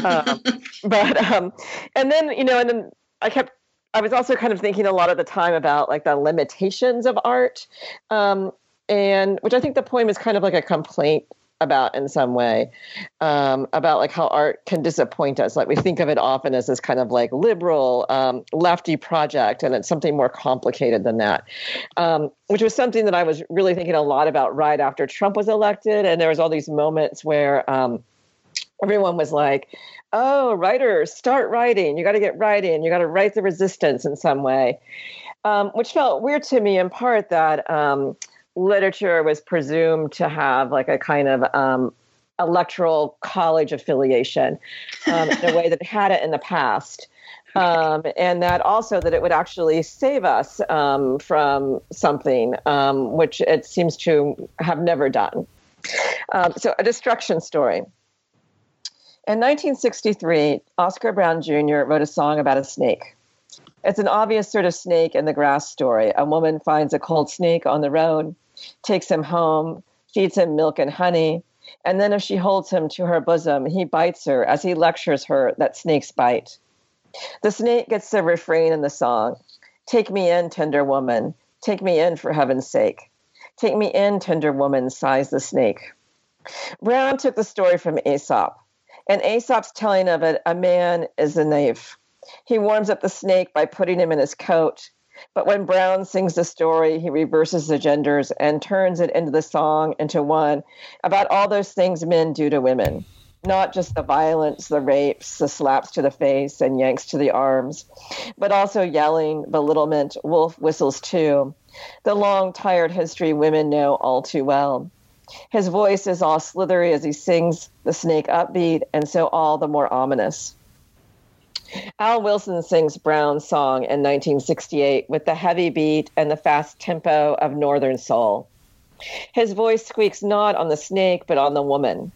Um, *laughs* but um, and then you know, and then I kept. I was also kind of thinking a lot of the time about like the limitations of art, um, and which I think the poem is kind of like a complaint about in some way um, about like how art can disappoint us. Like we think of it often as this kind of like liberal um, lefty project and it's something more complicated than that. Um, which was something that i was really thinking a lot about right after trump was elected and there was all these moments where um, everyone was like oh writers start writing. You got to get writing. You got to write the resistance in some way. Um, which felt weird to me in part that um, literature was presumed to have like a kind of um, electoral college affiliation um, in a way that it had it in the past. Um, and that also that it would actually save us um, from something um, which it seems to have never done. Um, so, a destruction story. In 1963, Oscar Brown Jr. wrote a song about a snake. It's an obvious sort of snake in the grass story. A woman finds a cold snake on the road takes him home, feeds him milk and honey, and then if she holds him to her bosom, he bites her as he lectures her that snakes bite. The snake gets the refrain in the song Take me in, tender woman. Take me in for heaven's sake. Take me in, tender woman, sighs the snake. Brown took the story from Aesop. and Aesop's telling of it, a man is a knave. He warms up the snake by putting him in his coat. But when Brown sings the story, he reverses the genders and turns it into the song into one about all those things men do to women. Not just the violence, the rapes, the slaps to the face and yanks to the arms, but also yelling, belittlement, wolf whistles too. The long, tired history women know all too well. His voice is all slithery as he sings the snake upbeat, and so all the more ominous. Al Wilson sings Brown's song in 1968 with the heavy beat and the fast tempo of Northern Soul. His voice squeaks not on the snake, but on the woman.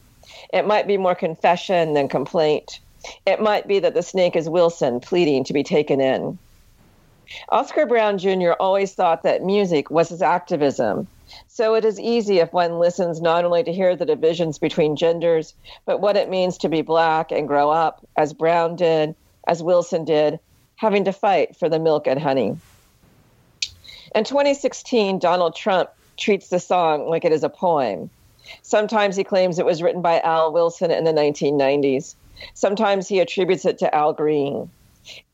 It might be more confession than complaint. It might be that the snake is Wilson pleading to be taken in. Oscar Brown Jr. always thought that music was his activism. So it is easy if one listens not only to hear the divisions between genders, but what it means to be black and grow up, as Brown did, as Wilson did, having to fight for the milk and honey. In 2016, Donald Trump treats the song like it is a poem. Sometimes he claims it was written by Al Wilson in the 1990s. Sometimes he attributes it to Al Green.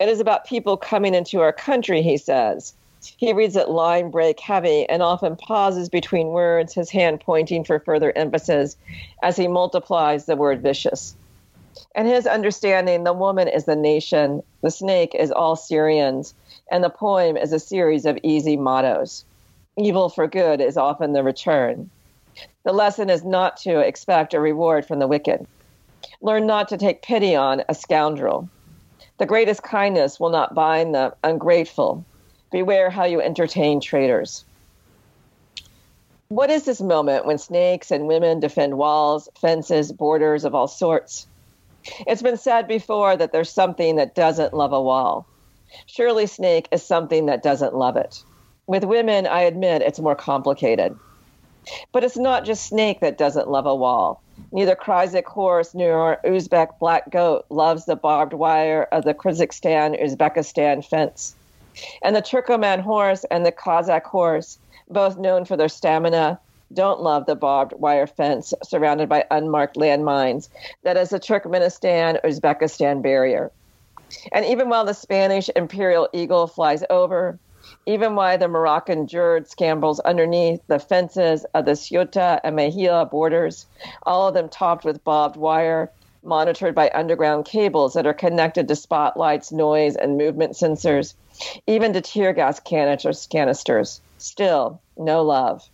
It is about people coming into our country, he says. He reads it line break heavy and often pauses between words, his hand pointing for further emphasis as he multiplies the word vicious. And his understanding the woman is the nation, the snake is all Syrians, and the poem is a series of easy mottos. Evil for good is often the return. The lesson is not to expect a reward from the wicked. Learn not to take pity on a scoundrel. The greatest kindness will not bind the ungrateful. Beware how you entertain traitors. What is this moment when snakes and women defend walls, fences, borders of all sorts? It's been said before that there's something that doesn't love a wall. Surely Snake is something that doesn't love it. With women, I admit it's more complicated. But it's not just Snake that doesn't love a wall. Neither Kyrgyz horse nor Uzbek black goat loves the barbed wire of the Kyrgyzstan Uzbekistan fence. And the Turkoman horse and the Kazakh horse, both known for their stamina, don't love the barbed wire fence surrounded by unmarked landmines that is the Turkmenistan Uzbekistan barrier. And even while the Spanish imperial eagle flies over, even while the Moroccan jird scambles underneath the fences of the Ceuta and Melilla borders, all of them topped with barbed wire, monitored by underground cables that are connected to spotlights, noise, and movement sensors, even to tear gas canisters. Still, no love.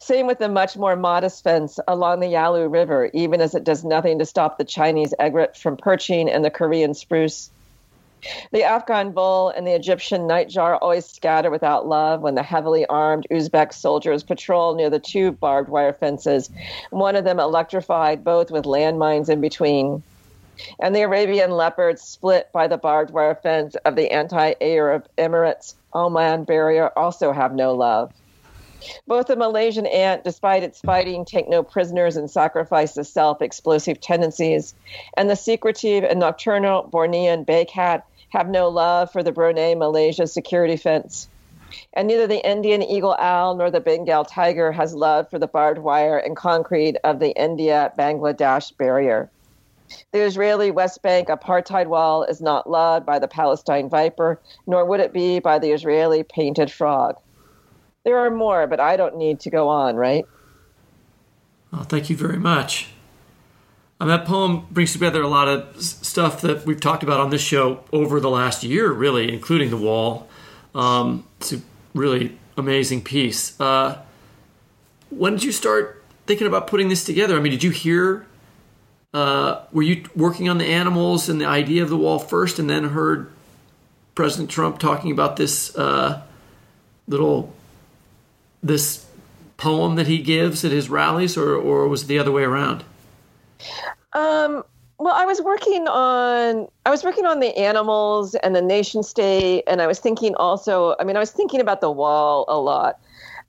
Same with the much more modest fence along the Yalu River, even as it does nothing to stop the Chinese egret from perching and the Korean spruce. The Afghan vole and the Egyptian nightjar always scatter without love when the heavily armed Uzbek soldiers patrol near the two barbed wire fences, one of them electrified, both with landmines in between. And the Arabian leopards split by the barbed wire fence of the anti Arab Emirates Oman barrier also have no love. Both the Malaysian ant, despite its fighting, take no prisoners and sacrifice the self explosive tendencies, and the secretive and nocturnal Bornean bay cat have no love for the Brunei Malaysia security fence. And neither the Indian eagle owl nor the Bengal tiger has love for the barbed wire and concrete of the India Bangladesh barrier. The Israeli West Bank apartheid wall is not loved by the Palestine viper, nor would it be by the Israeli painted frog. There are more, but I don't need to go on, right? Well, thank you very much. Um, that poem brings together a lot of stuff that we've talked about on this show over the last year, really, including the wall. Um, it's a really amazing piece. Uh, when did you start thinking about putting this together? I mean, did you hear? Uh, were you working on the animals and the idea of the wall first, and then heard President Trump talking about this uh, little this poem that he gives at his rallies, or or was it the other way around? Um, well, I was working on I was working on the animals and the nation state, and I was thinking also. I mean, I was thinking about the wall a lot.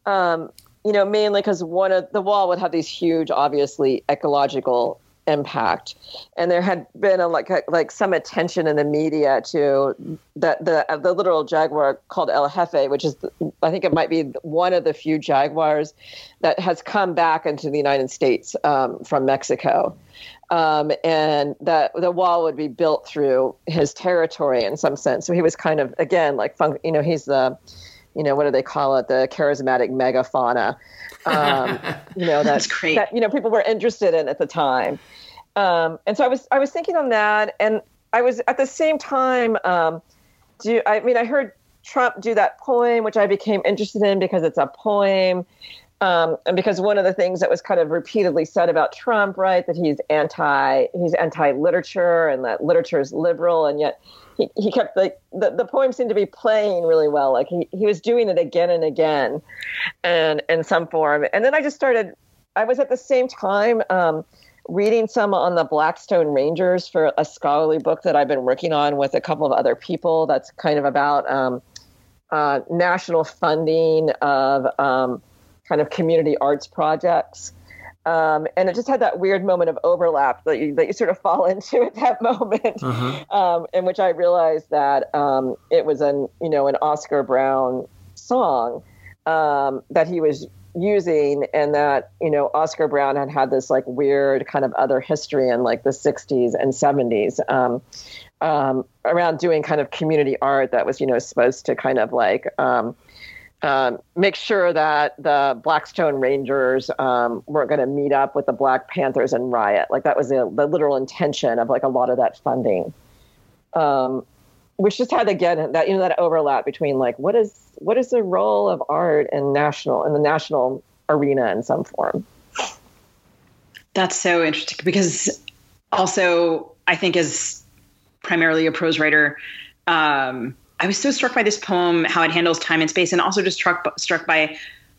Um, you know, mainly because one of the wall would have these huge, obviously ecological impact. And there had been a, like a, like some attention in the media to the the the literal jaguar called El Jefe, which is I think it might be one of the few jaguars that has come back into the United States um, from Mexico. Um, and that the wall would be built through his territory in some sense. So he was kind of again like fun, you know he's the you know what do they call it the charismatic megafauna um, *laughs* you know that's great that you know people were interested in at the time um, and so I was I was thinking on that, and I was at the same time. Um, do I mean I heard Trump do that poem, which I became interested in because it's a poem, um, and because one of the things that was kind of repeatedly said about Trump, right, that he's anti he's anti literature and that literature is liberal, and yet he, kept like the, the poem seemed to be playing really well, like he, he was doing it again and again, and in some form, and then I just started. I was at the same time. Um, reading some on the Blackstone Rangers for a scholarly book that I've been working on with a couple of other people. That's kind of about um, uh, national funding of um, kind of community arts projects. Um, and it just had that weird moment of overlap that you, that you sort of fall *laughs* into at that moment, uh-huh. Um, in which I realized that um, it was an you know an Oscar Brown song um, that he was using and that you know oscar brown had had this like weird kind of other history in like the 60s and 70s um, um, around doing kind of community art that was you know supposed to kind of like um, make sure that the blackstone rangers um, weren't going to meet up with the black panthers and riot. Like that was the, the literal intention of like a lot of that funding. Um, which just had again that you know that overlap between like what is what is the role of art in national in the national arena in some form? That's so interesting because also i think as primarily a prose writer um, i was so struck by this poem how it handles time and space and also just struck struck by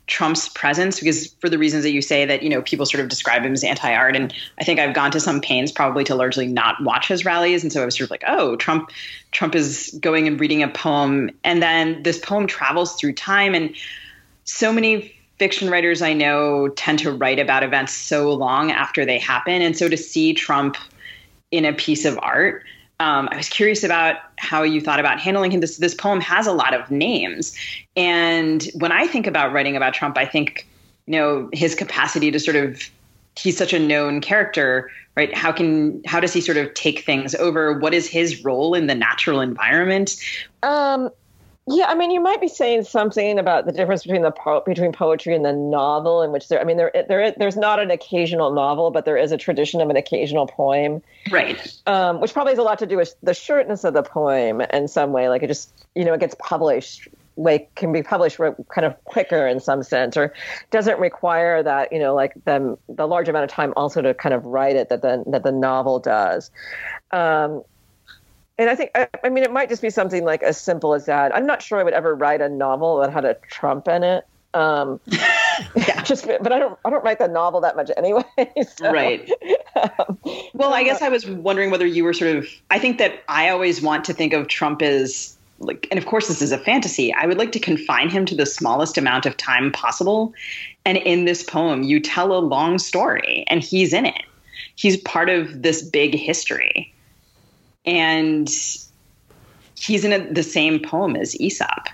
Trump's presence because for the reasons that you say that you know people sort of describe him as anti-art and I think I've gone to some pains probably to largely not watch his rallies and so I was sort of like oh Trump Trump is going and reading a poem. And then this poem travels through time and so many fiction writers I know tend to write about events so long after they happen and so to see Trump in a piece of art um, I was curious about how you thought about handling him. This this poem has a lot of names, and when I think about writing about Trump, I think you know his capacity to sort of he's such a known character, right? How can how does he sort of take things over? What is his role in the natural environment? Um, yeah, I mean, you might be saying something about the difference between the po- between poetry and the novel, in which there, I mean, there, there, there's not an occasional novel, but there is a tradition of an occasional poem, right? Um, which probably has a lot to do with the shortness of the poem in some way. Like it just, you know, it gets published like can be published kind of quicker in some sense or doesn't require that you know like the the large amount of time also to kind of write it that the that the novel does um, and I think, I, I, mean, it might just be something like as simple as that. I'm not sure I would ever write a novel that had a Trump in it. Um, *laughs* yeah, *laughs* just, but I don't, I don't write the novel that much anyway. *laughs* So. Right. Um, well, I guess I was wondering whether you were sort of, I think that I always want to think of Trump as like, and of course this is a fantasy. I would like to confine him to the smallest amount of time possible. And in this poem, you tell a long story and he's in it. He's part of this big history and he's in a, the same poem as Aesop.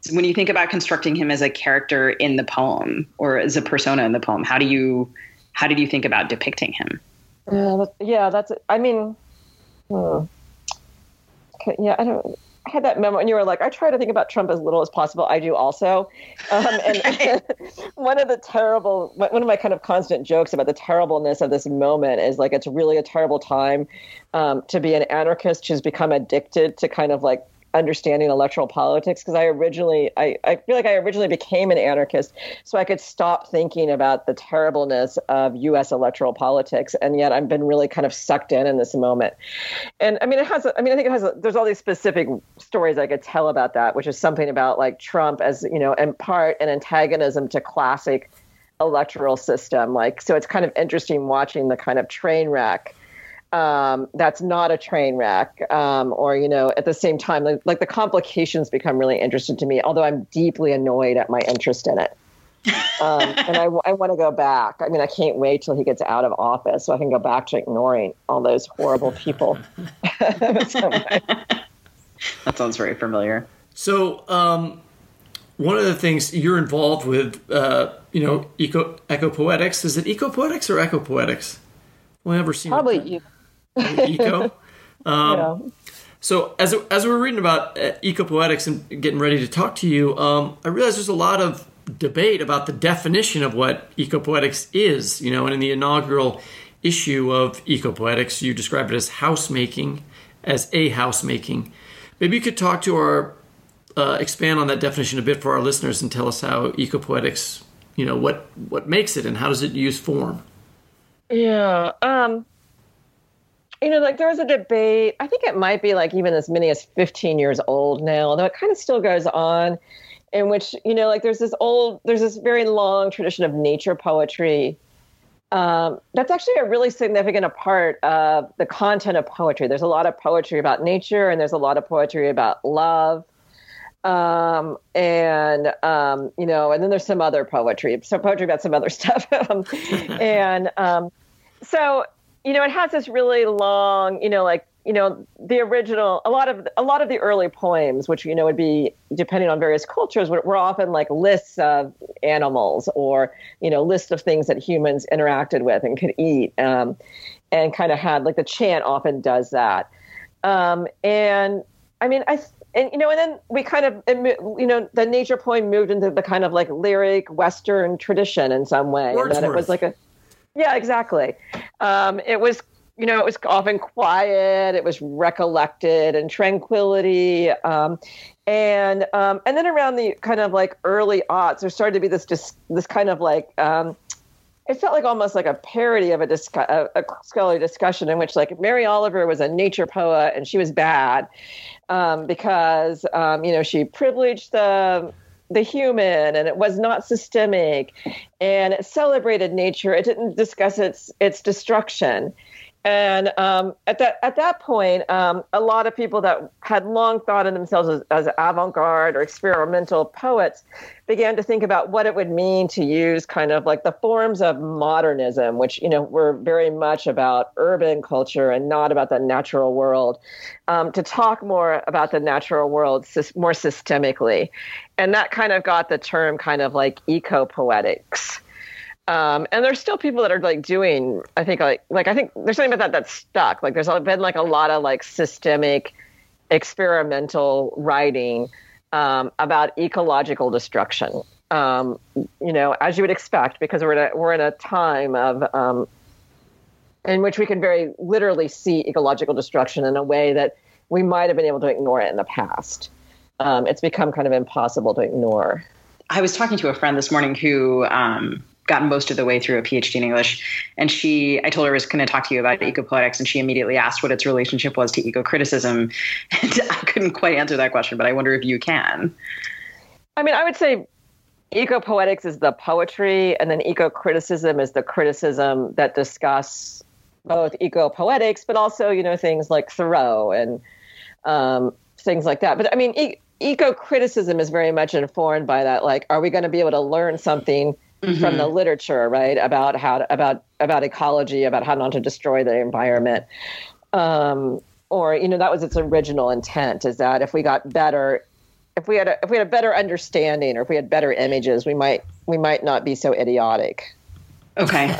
So when you think about constructing him as a character in the poem or as a persona in the poem, how do you how did you think about depicting him? Yeah, that, yeah, that's. I mean, hmm. yeah, I don't. I had that memo, and you were like, I try to think about Trump as little as possible. I do also. Um, *laughs* and *laughs* one of the terrible, one of my kind of constant jokes about the terribleness of this moment is like, it's really a terrible time um, to be an anarchist who's become addicted to kind of like understanding electoral politics because I originally I, I feel like I originally became an anarchist so I could stop thinking about the terribleness of US electoral politics and yet I've been really kind of sucked in in this moment. And I mean it has I mean I think it has there's all these specific stories I could tell about that which is something about like Trump as you know in part an antagonism to classic electoral system like so it's kind of interesting watching the kind of train wreck um, that's not a train wreck um, or you know at the same time like, like, the complications become really interesting to me although i'm deeply annoyed at my interest in it. Um, *laughs* and i, I want to go back. I mean i can't wait till he gets out of office so i can go back to ignoring all those horrible people. *laughs* *laughs* That sounds very familiar. So um, one of the things you're involved with uh, you know eco eco poetics is it eco poetics or eco poetics well, ever seen probably *laughs* eco. Um, yeah. So as as we are reading about uh, eco poetics and getting ready to talk to you, um, I realized there's a lot of debate about the definition of what eco poetics is. You know, and in the inaugural issue of eco poetics, you described it as housemaking, as a housemaking. Maybe you could talk to our uh, expand on that definition a bit for our listeners and tell us how eco poetics, you know, what what makes it and how does it use form. Yeah. Um you know, like there was a debate. I think it might be like even as many as 15 years old now, although it kind of still goes on, in which, you know, like there's this old, there's this very long tradition of nature poetry. Um, that's actually a really significant part of the content of poetry. There's a lot of poetry about nature, and there's a lot of poetry about love. Um, and um, you know, and then there's some other poetry, so poetry about some other *laughs* stuff. Um, and um, so you know, it has this really long, you know, like you know, the original, a lot of a lot of the early poems, which you know would be depending on various cultures, were, were often like lists of animals or you know lists of things that humans interacted with and could eat, um, and kind of had like the chant often does that. Um, and I mean, I and you know, and then we kind of you know the nature poem moved into the kind of like lyric Western tradition in some way, Wordsworth. and then it was like a yeah, exactly. Um, it was, you know, it was often quiet. It was recollected and tranquility. Um, and um, and then around the kind of like early aughts, there started to be this dis- this kind of like um, it felt like almost like a parody of a, discu- a, a, scholarly discussion in which like Mary Oliver was a nature poet and she was bad um, because um, you know she privileged the the human and it was not systemic and it celebrated nature. It didn't discuss its its destruction and um, at that at that point, um, a lot of people that had long thought of themselves as, as avant-garde or experimental poets began to think about what it would mean to use kind of like the forms of modernism, which you know were very much about urban culture and not about the natural world, um, to talk more about the natural world more systemically, and that kind of got the term kind of like eco poetics. Um, and there's still people that are like doing, I think like, like I think there's something about that that's stuck. Like there's been like a lot of like systemic experimental writing um, about ecological destruction. Um, you know, as you would expect, because we're in a, we're in a time of um, in which we can very literally see ecological destruction in a way that we might have been able to ignore it in the past. Um, it's become kind of impossible to ignore. I was talking to a friend this morning who um, gotten most of the way through a PhD in English. And she, I told her I was going to talk to you about ecopoetics, and she immediately asked what its relationship was to eco criticism. *laughs* And I couldn't quite answer that question, but I wonder if you can. I mean, I would say ecopoetics is the poetry, and then eco criticism is the criticism that discuss both ecopoetics, but also, you know, things like Thoreau and um, things like that. But I mean, e- eco criticism is very much informed by that. Like, are we going to be able to learn something? Mm-hmm. from the mm-hmm. literature, right? About how to, about about ecology, about how not to destroy the environment. Um, or you know that was its original intent is that if we got better if we had a, if we had a better understanding or if we had better images we might we might not be so idiotic okay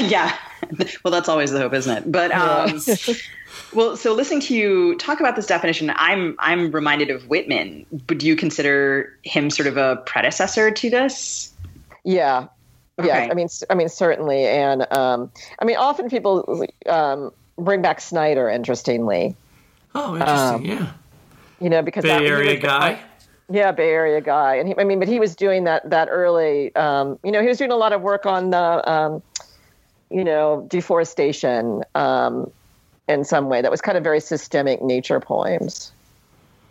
yeah *laughs* well that's always the hope isn't it but um yeah. *laughs* well so listening to you talk about this definition i'm i'm reminded of whitman but do you consider him sort of a predecessor to this yeah. Okay. Yeah, I mean, I mean, certainly, and um, I mean, often people um, bring back Snyder. Interestingly, oh, interesting, um, yeah, you know, because Bay that, Area guy, yeah, Bay Area guy, and he, I mean, but he was doing that that early. Um, you know, he was doing a lot of work on the, um, you know, deforestation um, in some way. That was kind of very systemic nature poems.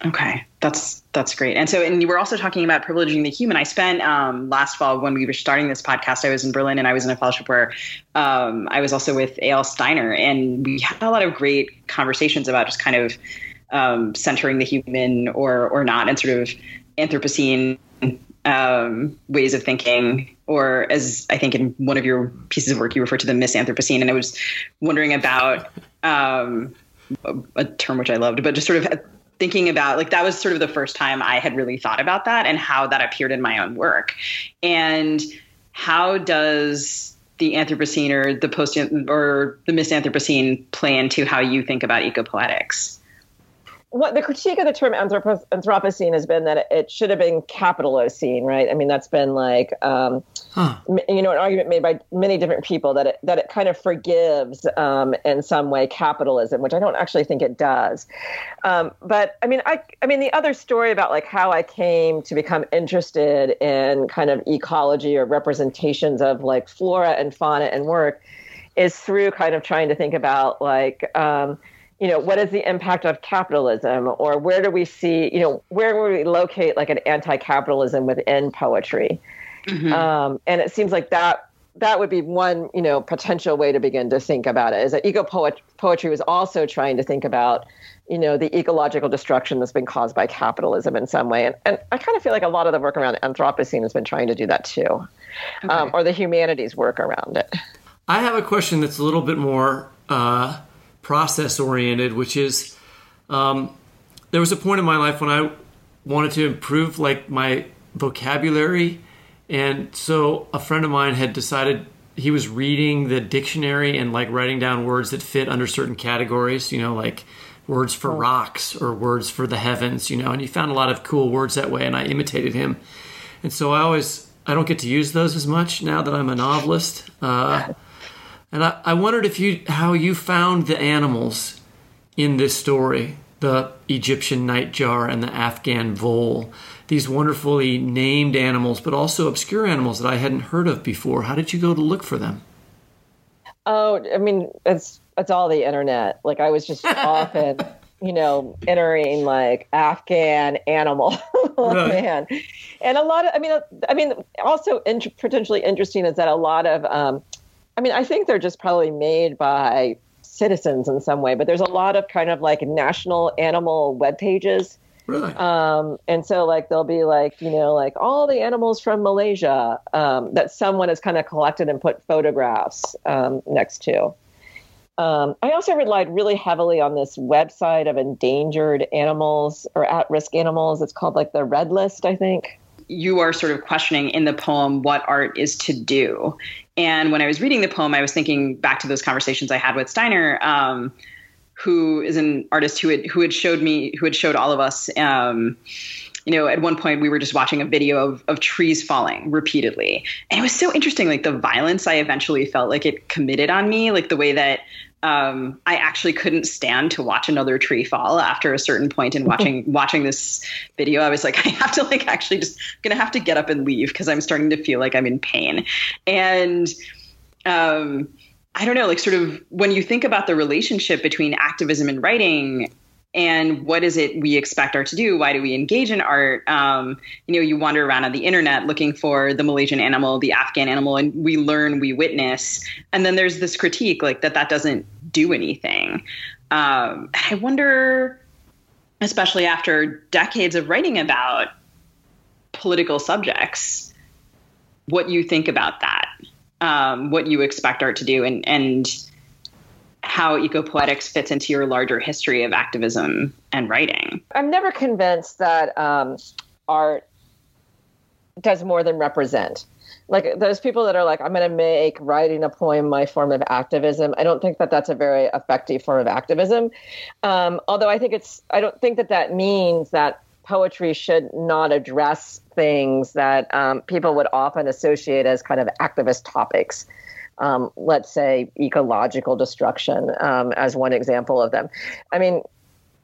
Okay, that's that's great. And so, and you were also talking about privileging the human. I spent um, last fall when we were starting this podcast. I was in Berlin and I was in a fellowship where um, I was also with A.L. Steiner, and we had a lot of great conversations about just kind of um, centering the human or or not, and sort of Anthropocene um, ways of thinking, or as I think in one of your pieces of work, you refer to the misanthropocene. And I was wondering about um, a, a term which I loved, but just sort of thinking about like that was sort of the first time I had really thought about that and how that appeared in my own work. And how does the Anthropocene or the post or the misanthropocene play into how you think about ecopoetics? what the critique of the term Anthropocene has been that it should have been capitalocene, right? I mean, that's been like, um, huh. you know, an argument made by many different people that it that it kind of forgives um, in some way capitalism, which I don't actually think it does. Um, but I mean, I I mean, the other story about like how I came to become interested in kind of ecology or representations of like flora and fauna and work is through kind of trying to think about like. Um, you know, what is the impact of capitalism, or where do we see, you know, where would we locate like an anti-capitalism within poetry? Mm-hmm. Um, and it seems like that that would be one, you know, potential way to begin to think about it. Is that eco poetry was also trying to think about, you know, the ecological destruction that's been caused by capitalism in some way, and, and I kind of feel like a lot of the work around Anthropocene has been trying to do that too, okay. um, or the humanities work around it. I have a question that's a little bit more. Uh, process oriented, which is um, there was a point in my life when I wanted to improve like my vocabulary, and so a friend of mine had decided he was reading the dictionary and like writing down words that fit under certain categories, you know, like words for rocks or words for the heavens, you know, and he found a lot of cool words that way, and I imitated him. And so I always I don't get to use those as much now that I'm a novelist. Uh, *laughs* and I, I wondered if you how you found the animals in this story, the Egyptian nightjar and the Afghan vole, these wonderfully named animals, but also obscure animals that I hadn't heard of before. How did you go to look for them? Oh, I mean, it's it's all the internet. Like I was just *laughs* often you know, entering like Afghan animal *laughs* man, and a lot of, I mean, I mean, also in, potentially interesting is that a lot of, um, I mean, I think they're just probably made by citizens in some way, but there's a lot of kind of like national animal web pages. Really? Um, and so like there'll be like you know like all the animals from Malaysia um, that someone has kind of collected and put photographs um, next to. Um, I also relied really heavily on this website of endangered animals or at-risk animals. It's called like the Red List, I think. You are sort of questioning in the poem what art is to do, and when I was reading the poem, I was thinking back to those conversations I had with Steiner, um, who is an artist who had who had showed me who had showed all of us. Um, you know, at one point we were just watching a video of, of trees falling repeatedly. And it was so interesting, like the violence I eventually felt like it committed on me, like the way that um, I actually couldn't stand to watch another tree fall after a certain point in watching *laughs* watching this video. I was like, *laughs* I have to like actually just I'm gonna have to get up and leave because I'm starting to feel like I'm in pain. And um, I don't know, like sort of when you think about the relationship between activism and writing, and what is it we expect art to do why do we engage in art um, you know you wander around on the internet looking for the malaysian animal the afghan animal and we learn we witness. And then there's this critique like that that doesn't do anything. Um, i wonder especially after decades of writing about political subjects what you think about that um, what you expect art to do and and how ecopoetics fits into your larger history of activism and writing. I'm never convinced that um, art does more than represent. Like those people that are like, I'm going to make writing a poem my form of activism. I don't think that that's a very effective form of activism. Um, although I think it's, I don't think that that means that poetry should not address things that um, people would often associate as kind of activist topics um, let's say, ecological destruction um, as one example of them. I mean,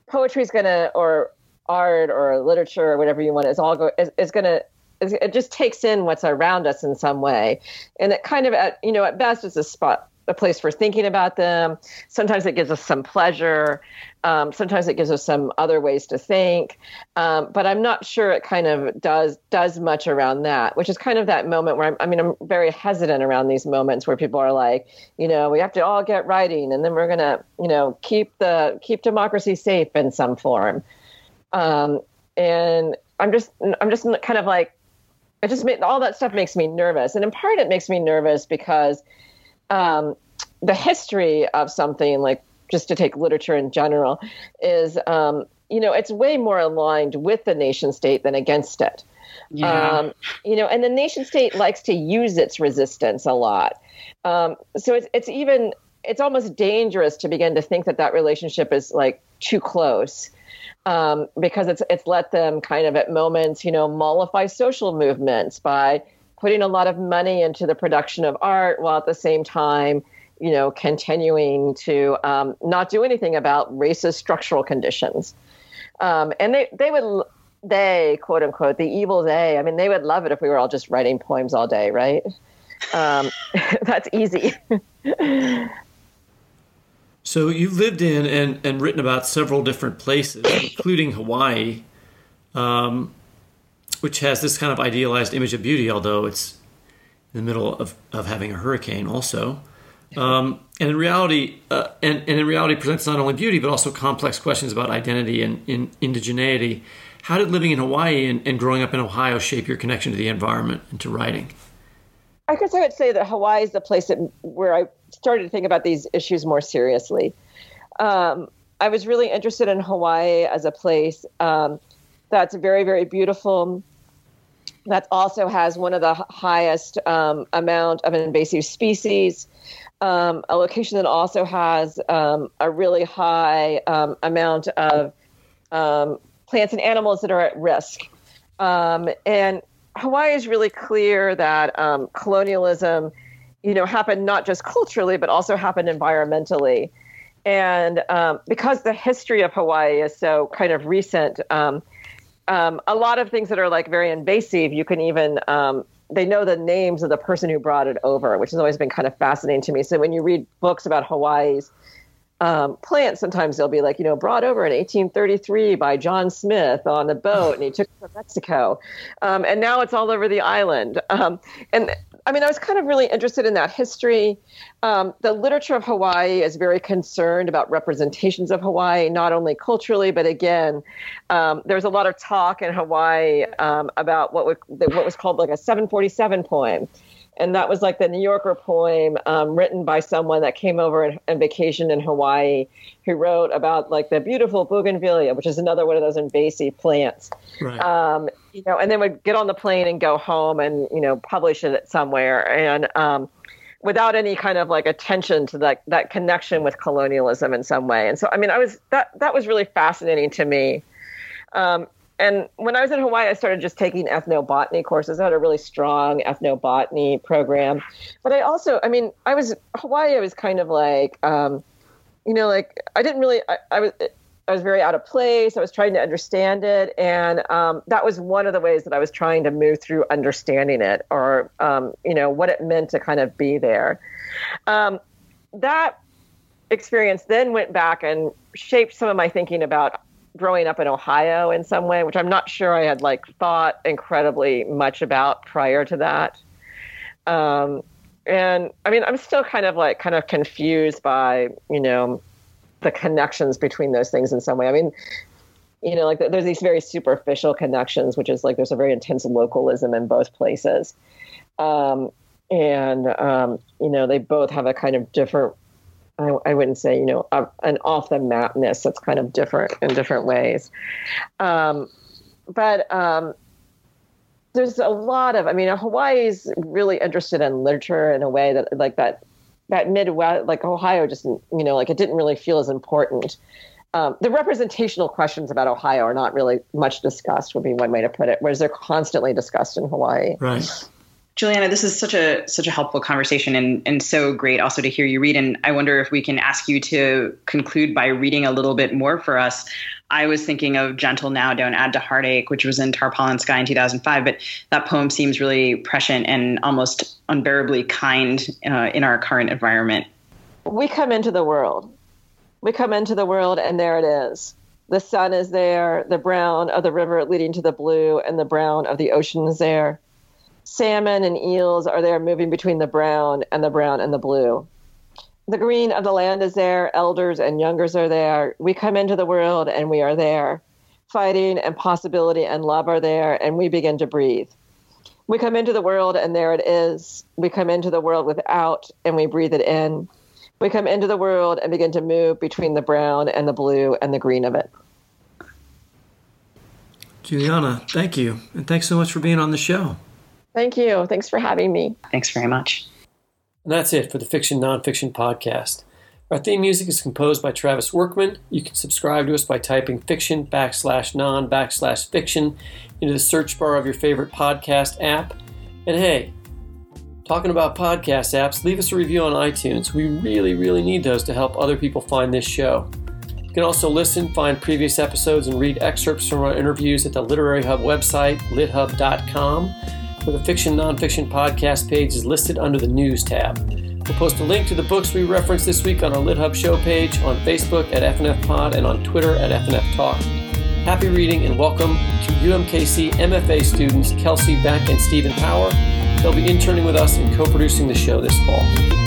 poetry is going to, or art or literature or whatever you want, is all go is, is going to it just takes in what's around us in some way and it kind of at you know at best is a spot a place for thinking about them. Sometimes it gives us some pleasure. Um, sometimes it gives us some other ways to think. Um, but I'm not sure it kind of does does much around that, which is kind of that moment where I'm, I mean, I'm very hesitant around these moments where people are like, you know, we have to all get writing, and then we're gonna, you know, keep the keep democracy safe in some form. Um, and I'm just I'm just kind of like, it just made all that stuff makes me nervous, and in part it makes me nervous because um, the history of something like just to take literature in general is um, you know it's way more aligned with the nation state than against it yeah. Um, you know and the nation state likes to use its resistance a lot um, so it's, it's even it's almost dangerous to begin to think that that relationship is like too close um, because it's it's let them kind of at moments you know mollify social movements by putting a lot of money into the production of art while at the same time, you know, continuing to um, not do anything about racist structural conditions. Um, and they, they would, they, quote unquote, the evil they, I mean, they would love it if we were all just writing poems all day, right? Um, *laughs* that's easy. so you've lived in and, and written about several different places, including Hawaii. Um, which has this kind of idealized image of beauty, although it's in the middle of, of having a hurricane also. Um, and in reality, uh, and, and in reality presents not only beauty, but also complex questions about identity and in, indigeneity. How did living in Hawaii and, and growing up in Ohio shape your connection to the environment and to writing? I guess I would say that Hawaii is the place that, where I started to think about these issues more seriously. Um, I was really interested in Hawaii as a place um, that's very, very beautiful, that also has one of the highest um, amount of invasive species. Um, a location that also has um, a really high um, amount of um, plants and animals that are at risk. Um, and Hawaii is really clear that colonialism, you know, happened not just culturally but also happened environmentally. And because the history of Hawaii is so kind of recent, um, a lot of things that are like very invasive, you can even um, they know the names of the person who brought it over, which has always been kind of fascinating to me. So when you read books about Hawaii's um, plants. Sometimes they'll be like, you know, brought over in 1833 by John Smith on a boat, and he took it to Mexico, um, and now it's all over the island. Um, and I mean, I was kind of really interested in that history. Um, the literature of Hawaii is very concerned about representations of Hawaii, not only culturally, but again, um, there's a lot of talk in Hawaii um, about what, what was called like a 747 poem and that was like the New Yorker poem um, written by someone that came over and, and vacationed in Hawaii, who wrote about like the beautiful bougainvillea, which is another one of those invasive plants. Right. You know, and then would get on the plane and go home and you know publish it somewhere, and um, without any kind of like attention to that that connection with colonialism in some way. And so, I mean, I was that that was really fascinating to me. Um, and when I was in Hawaii, I started just taking ethnobotany courses. I had a really strong ethnobotany program. But I also, I mean, I was Hawaii. I was kind of like, um, you know, like I didn't really. I, I, was. I was very out of place. I was trying to understand it, and um, that was one of the ways that I was trying to move through understanding it, or um, you know, what it meant to kind of be there. Um, that experience then went back and shaped some of my thinking about growing up in Ohio in some way, which I'm not sure I had like thought incredibly much about prior to that. Um, and I mean, I'm still kind of like kind of confused by you know the connections between those things in some way. I mean, you know, like there's these very superficial connections, which is like there's a very intense localism in both places. Um, and um, you know, they both have a kind of different I, I wouldn't say, you know, a, an off the mapness that's kind of different in different ways. Um, but um, there's a lot of, I mean, Hawaii's really interested in literature in a way that, like that, that Midwest, like Ohio, just you know, like it didn't really feel as important. Um, the representational questions about Ohio are not really much discussed, would be one way to put it, whereas they're constantly discussed in Hawaii. Right. Juliana, this is such a such a helpful conversation and, and so great also to hear you read. And I wonder if we can ask you to conclude by reading a little bit more for us. I was thinking of Gentle Now, Don't Add to Heartache, which was in Tarpaulin Sky in 2005, but that poem seems really prescient and almost unbearably kind uh, in our current environment. We come into the world. We come into the world, and there it is. The sun is there, the brown of the river leading to the blue, and the brown of the ocean is there salmon and eels are there moving between the brown and the brown and the blue. The green of the land is there, elders and youngers are there. We come into the world and we are there. Fighting and possibility and love are there, and we begin to breathe. We come into the world and there it is. We come into the world without and we breathe it in. We come into the world and begin to move between the brown and the blue and the green of it. Juliana, thank you. And thanks so much for being on the show. Thank you. Thanks for having me. Thanks very much. And that's it for the Fiction Nonfiction Podcast. Our theme music is composed by Travis Workman. You can subscribe to us by typing fiction backslash non backslash fiction into the search bar of your favorite podcast app. And hey, talking about podcast apps, leave us a review on iTunes. We really, really need those to help other people find this show. You can also listen, find previous episodes, and read excerpts from our interviews at the Literary Hub website, lithub.com where the Fiction Nonfiction podcast page is listed under the News tab. We'll post a link to the books we referenced this week on our LitHub show page, on Facebook at FNF Pod, and on Twitter at FNF Talk. Happy reading and welcome to UMKC MFA students Kelsey Beck and Stephen Power. They'll be interning with us and co producing the show this fall.